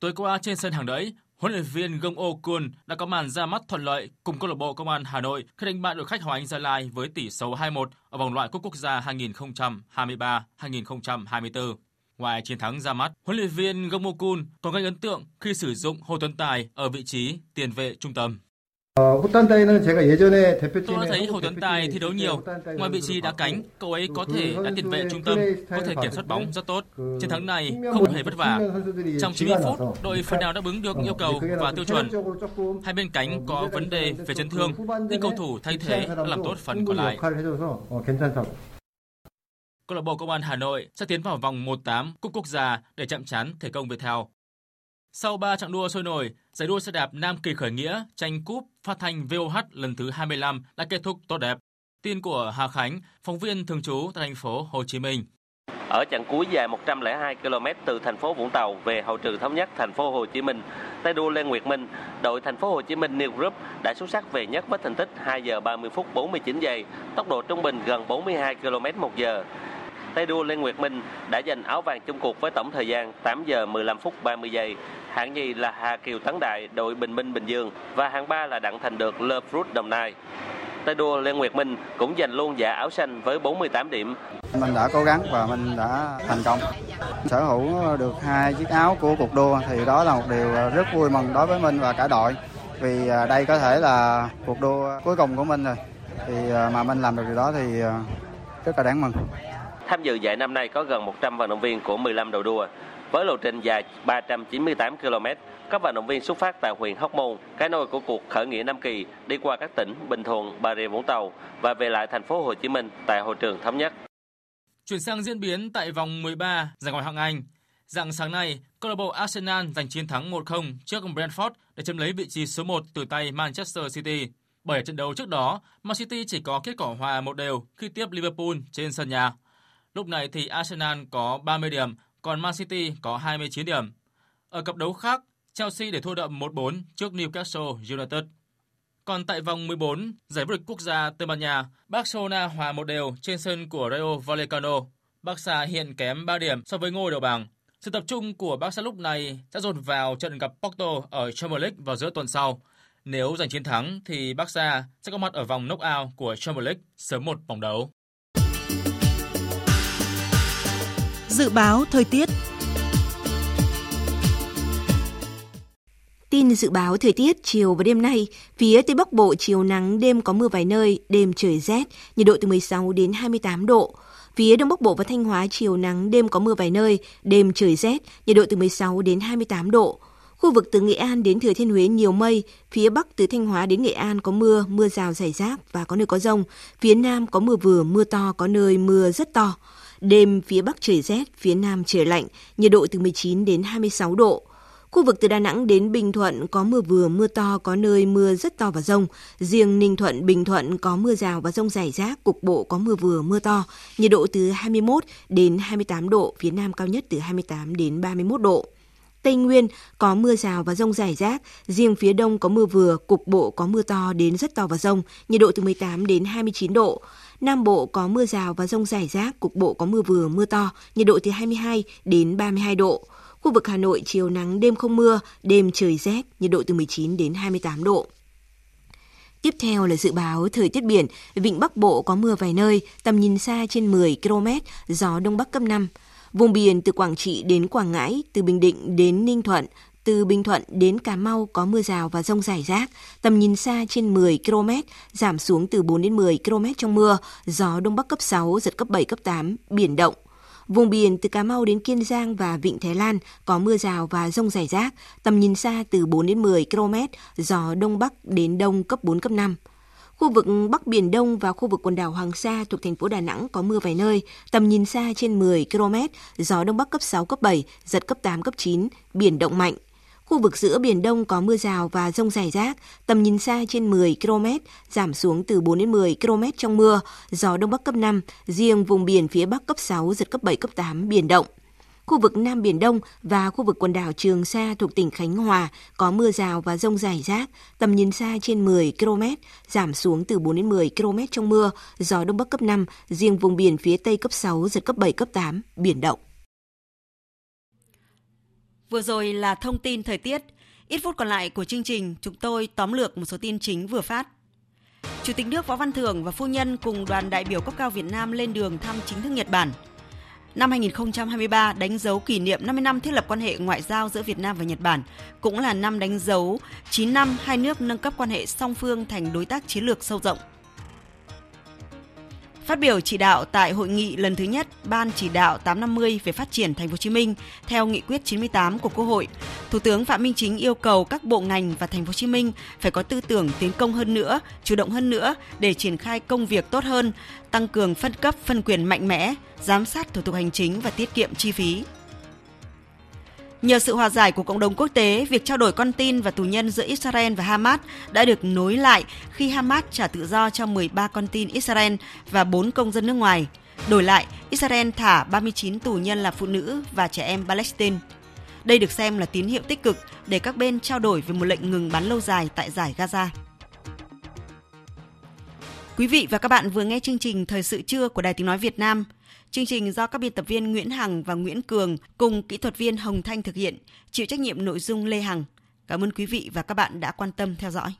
Tối qua trên sân hàng đẫy, huấn luyện viên Gông Oh Kun đã có màn ra mắt thuận lợi cùng câu lạc bộ Công an Hà Nội khi đánh bại đội khách Hoàng Anh Gia Lai với tỷ số 2-1 ở vòng loại cúp quốc gia 2023-2024. Ngoài chiến thắng ra mắt, huấn luyện viên Gong Oh Kun còn gây ấn tượng khi sử dụng Hồ Tuấn Tài ở vị trí tiền vệ trung tâm. Tôi đã thấy Hồ Tuấn Tài thi đấu nhiều. Ngoài vị trí đá cánh, cậu ấy có thể đá tiền vệ trung tâm, có thể kiểm soát bóng rất tốt. Chiến thắng này không hề vất vả. Trong 90 phút, đội phần nào đáp ứng được yêu cầu và tiêu chuẩn. Hai bên cánh có vấn đề về chấn thương, nhưng cầu thủ thay thế đã làm tốt phần còn lại. Câu lạc bộ Công an Hà Nội sẽ tiến vào vòng 1/8 Cúp Quốc gia để chạm trán thể công Viettel. Sau 3 trạng đua sôi nổi, giải đua xe đạp Nam Kỳ khởi nghĩa tranh cúp phát thanh VOH lần thứ 25 đã kết thúc tốt đẹp. Tin của Hà Khánh, phóng viên thường trú tại thành phố Hồ Chí Minh. Ở chặng cuối dài 102 km từ thành phố Vũng Tàu về hậu trường thống nhất thành phố Hồ Chí Minh, tay đua Lê Nguyệt Minh, đội thành phố Hồ Chí Minh New Group đã xuất sắc về nhất với thành tích 2 giờ 30 phút 49 giây, tốc độ trung bình gần 42 km một giờ tay đua Lê Nguyệt Minh đã giành áo vàng chung cuộc với tổng thời gian 8 giờ 15 phút 30 giây. Hạng nhì là Hà Kiều Tấn Đại, đội Bình Minh Bình Dương và hạng ba là Đặng Thành Được, Le Fruit Đồng Nai. Tay đua Lê Nguyệt Minh cũng giành luôn giải áo xanh với 48 điểm. Mình đã cố gắng và mình đã thành công. Sở hữu được hai chiếc áo của cuộc đua thì đó là một điều rất vui mừng đối với mình và cả đội. Vì à, đây có thể là cuộc đua cuối cùng của mình rồi. Thì à, mà mình làm được điều đó thì à, rất là đáng mừng. Tham dự giải năm nay có gần 100 vận động viên của 15 đội đua. Với lộ trình dài 398 km, các vận động viên xuất phát tại huyện Hóc Môn, cái nôi của cuộc khởi nghĩa Nam Kỳ, đi qua các tỉnh Bình Thuận, Bà Rịa Vũng Tàu và về lại thành phố Hồ Chí Minh tại hội trường thống nhất. Chuyển sang diễn biến tại vòng 13 giải ngoại hạng Anh. Dạng sáng nay, câu lạc bộ Arsenal giành chiến thắng 1-0 trước Brentford để chiếm lấy vị trí số 1 từ tay Manchester City. Bởi trận đấu trước đó, Man City chỉ có kết quả hòa một đều khi tiếp Liverpool trên sân nhà. Lúc này thì Arsenal có 30 điểm, còn Man City có 29 điểm. Ở cặp đấu khác, Chelsea để thua đậm 1-4 trước Newcastle United. Còn tại vòng 14, giải vô địch quốc gia Tây Ban Nha, Barcelona hòa một đều trên sân của Rayo Vallecano. Barca hiện kém 3 điểm so với ngôi đầu bảng. Sự tập trung của Barca lúc này sẽ dồn vào trận gặp Porto ở Champions League vào giữa tuần sau. Nếu giành chiến thắng thì Barca sẽ có mặt ở vòng knock-out của Champions League sớm một vòng đấu. Dự báo thời tiết Tin dự báo thời tiết chiều và đêm nay, phía Tây Bắc Bộ chiều nắng, đêm có mưa vài nơi, đêm trời rét, nhiệt độ từ 16 đến 28 độ. Phía Đông Bắc Bộ và Thanh Hóa chiều nắng, đêm có mưa vài nơi, đêm trời rét, nhiệt độ từ 16 đến 28 độ. Khu vực từ Nghệ An đến Thừa Thiên Huế nhiều mây, phía Bắc từ Thanh Hóa đến Nghệ An có mưa, mưa rào rải rác và có nơi có rông. Phía Nam có mưa vừa, mưa to, có nơi mưa rất to. Đêm phía Bắc trời rét, phía Nam trời lạnh, nhiệt độ từ 19 đến 26 độ. Khu vực từ Đà Nẵng đến Bình Thuận có mưa vừa, mưa to, có nơi mưa rất to và rông. Riêng Ninh Thuận, Bình Thuận có mưa rào và rông rải rác, cục bộ có mưa vừa, mưa to. Nhiệt độ từ 21 đến 28 độ, phía Nam cao nhất từ 28 đến 31 độ. Tây Nguyên có mưa rào và rông rải rác, riêng phía Đông có mưa vừa, cục bộ có mưa to đến rất to và rông, nhiệt độ từ 18 đến 29 độ. Nam Bộ có mưa rào và rông rải rác, cục bộ có mưa vừa, mưa to, nhiệt độ từ 22 đến 32 độ. Khu vực Hà Nội chiều nắng đêm không mưa, đêm trời rét, nhiệt độ từ 19 đến 28 độ. Tiếp theo là dự báo thời tiết biển, vịnh Bắc Bộ có mưa vài nơi, tầm nhìn xa trên 10 km, gió Đông Bắc cấp 5. Vùng biển từ Quảng Trị đến Quảng Ngãi, từ Bình Định đến Ninh Thuận, từ Bình Thuận đến Cà Mau có mưa rào và rông rải rác, tầm nhìn xa trên 10 km, giảm xuống từ 4 đến 10 km trong mưa, gió Đông Bắc cấp 6, giật cấp 7, cấp 8, biển động. Vùng biển từ Cà Mau đến Kiên Giang và Vịnh Thái Lan có mưa rào và rông rải rác, tầm nhìn xa từ 4 đến 10 km, gió Đông Bắc đến Đông cấp 4, cấp 5. Khu vực Bắc Biển Đông và khu vực quần đảo Hoàng Sa thuộc thành phố Đà Nẵng có mưa vài nơi, tầm nhìn xa trên 10 km, gió Đông Bắc cấp 6, cấp 7, giật cấp 8, cấp 9, biển động mạnh. Khu vực giữa Biển Đông có mưa rào và rông rải rác, tầm nhìn xa trên 10 km, giảm xuống từ 4 đến 10 km trong mưa, gió Đông Bắc cấp 5, riêng vùng biển phía Bắc cấp 6, giật cấp 7, cấp 8, biển động. Khu vực Nam Biển Đông và khu vực quần đảo Trường Sa thuộc tỉnh Khánh Hòa có mưa rào và rông rải rác, tầm nhìn xa trên 10 km, giảm xuống từ 4 đến 10 km trong mưa, gió Đông Bắc cấp 5, riêng vùng biển phía Tây cấp 6, giật cấp 7, cấp 8, biển động. Vừa rồi là thông tin thời tiết. Ít phút còn lại của chương trình, chúng tôi tóm lược một số tin chính vừa phát. Chủ tịch nước Võ Văn Thưởng và phu nhân cùng đoàn đại biểu cấp cao Việt Nam lên đường thăm chính thức Nhật Bản. Năm 2023 đánh dấu kỷ niệm 50 năm thiết lập quan hệ ngoại giao giữa Việt Nam và Nhật Bản, cũng là năm đánh dấu 9 năm hai nước nâng cấp quan hệ song phương thành đối tác chiến lược sâu rộng. Phát biểu chỉ đạo tại hội nghị lần thứ nhất Ban chỉ đạo 850 về phát triển thành phố Hồ Chí Minh theo nghị quyết 98 của Quốc hội, Thủ tướng Phạm Minh Chính yêu cầu các bộ ngành và thành phố Hồ Chí Minh phải có tư tưởng tiến công hơn nữa, chủ động hơn nữa để triển khai công việc tốt hơn, tăng cường phân cấp phân quyền mạnh mẽ, giám sát thủ tục hành chính và tiết kiệm chi phí. Nhờ sự hòa giải của cộng đồng quốc tế, việc trao đổi con tin và tù nhân giữa Israel và Hamas đã được nối lại khi Hamas trả tự do cho 13 con tin Israel và 4 công dân nước ngoài. Đổi lại, Israel thả 39 tù nhân là phụ nữ và trẻ em Palestine. Đây được xem là tín hiệu tích cực để các bên trao đổi về một lệnh ngừng bắn lâu dài tại giải Gaza. Quý vị và các bạn vừa nghe chương trình Thời sự trưa của Đài Tiếng Nói Việt Nam – Chương trình do các biên tập viên Nguyễn Hằng và Nguyễn Cường cùng kỹ thuật viên Hồng Thanh thực hiện, chịu trách nhiệm nội dung Lê Hằng. Cảm ơn quý vị và các bạn đã quan tâm theo dõi.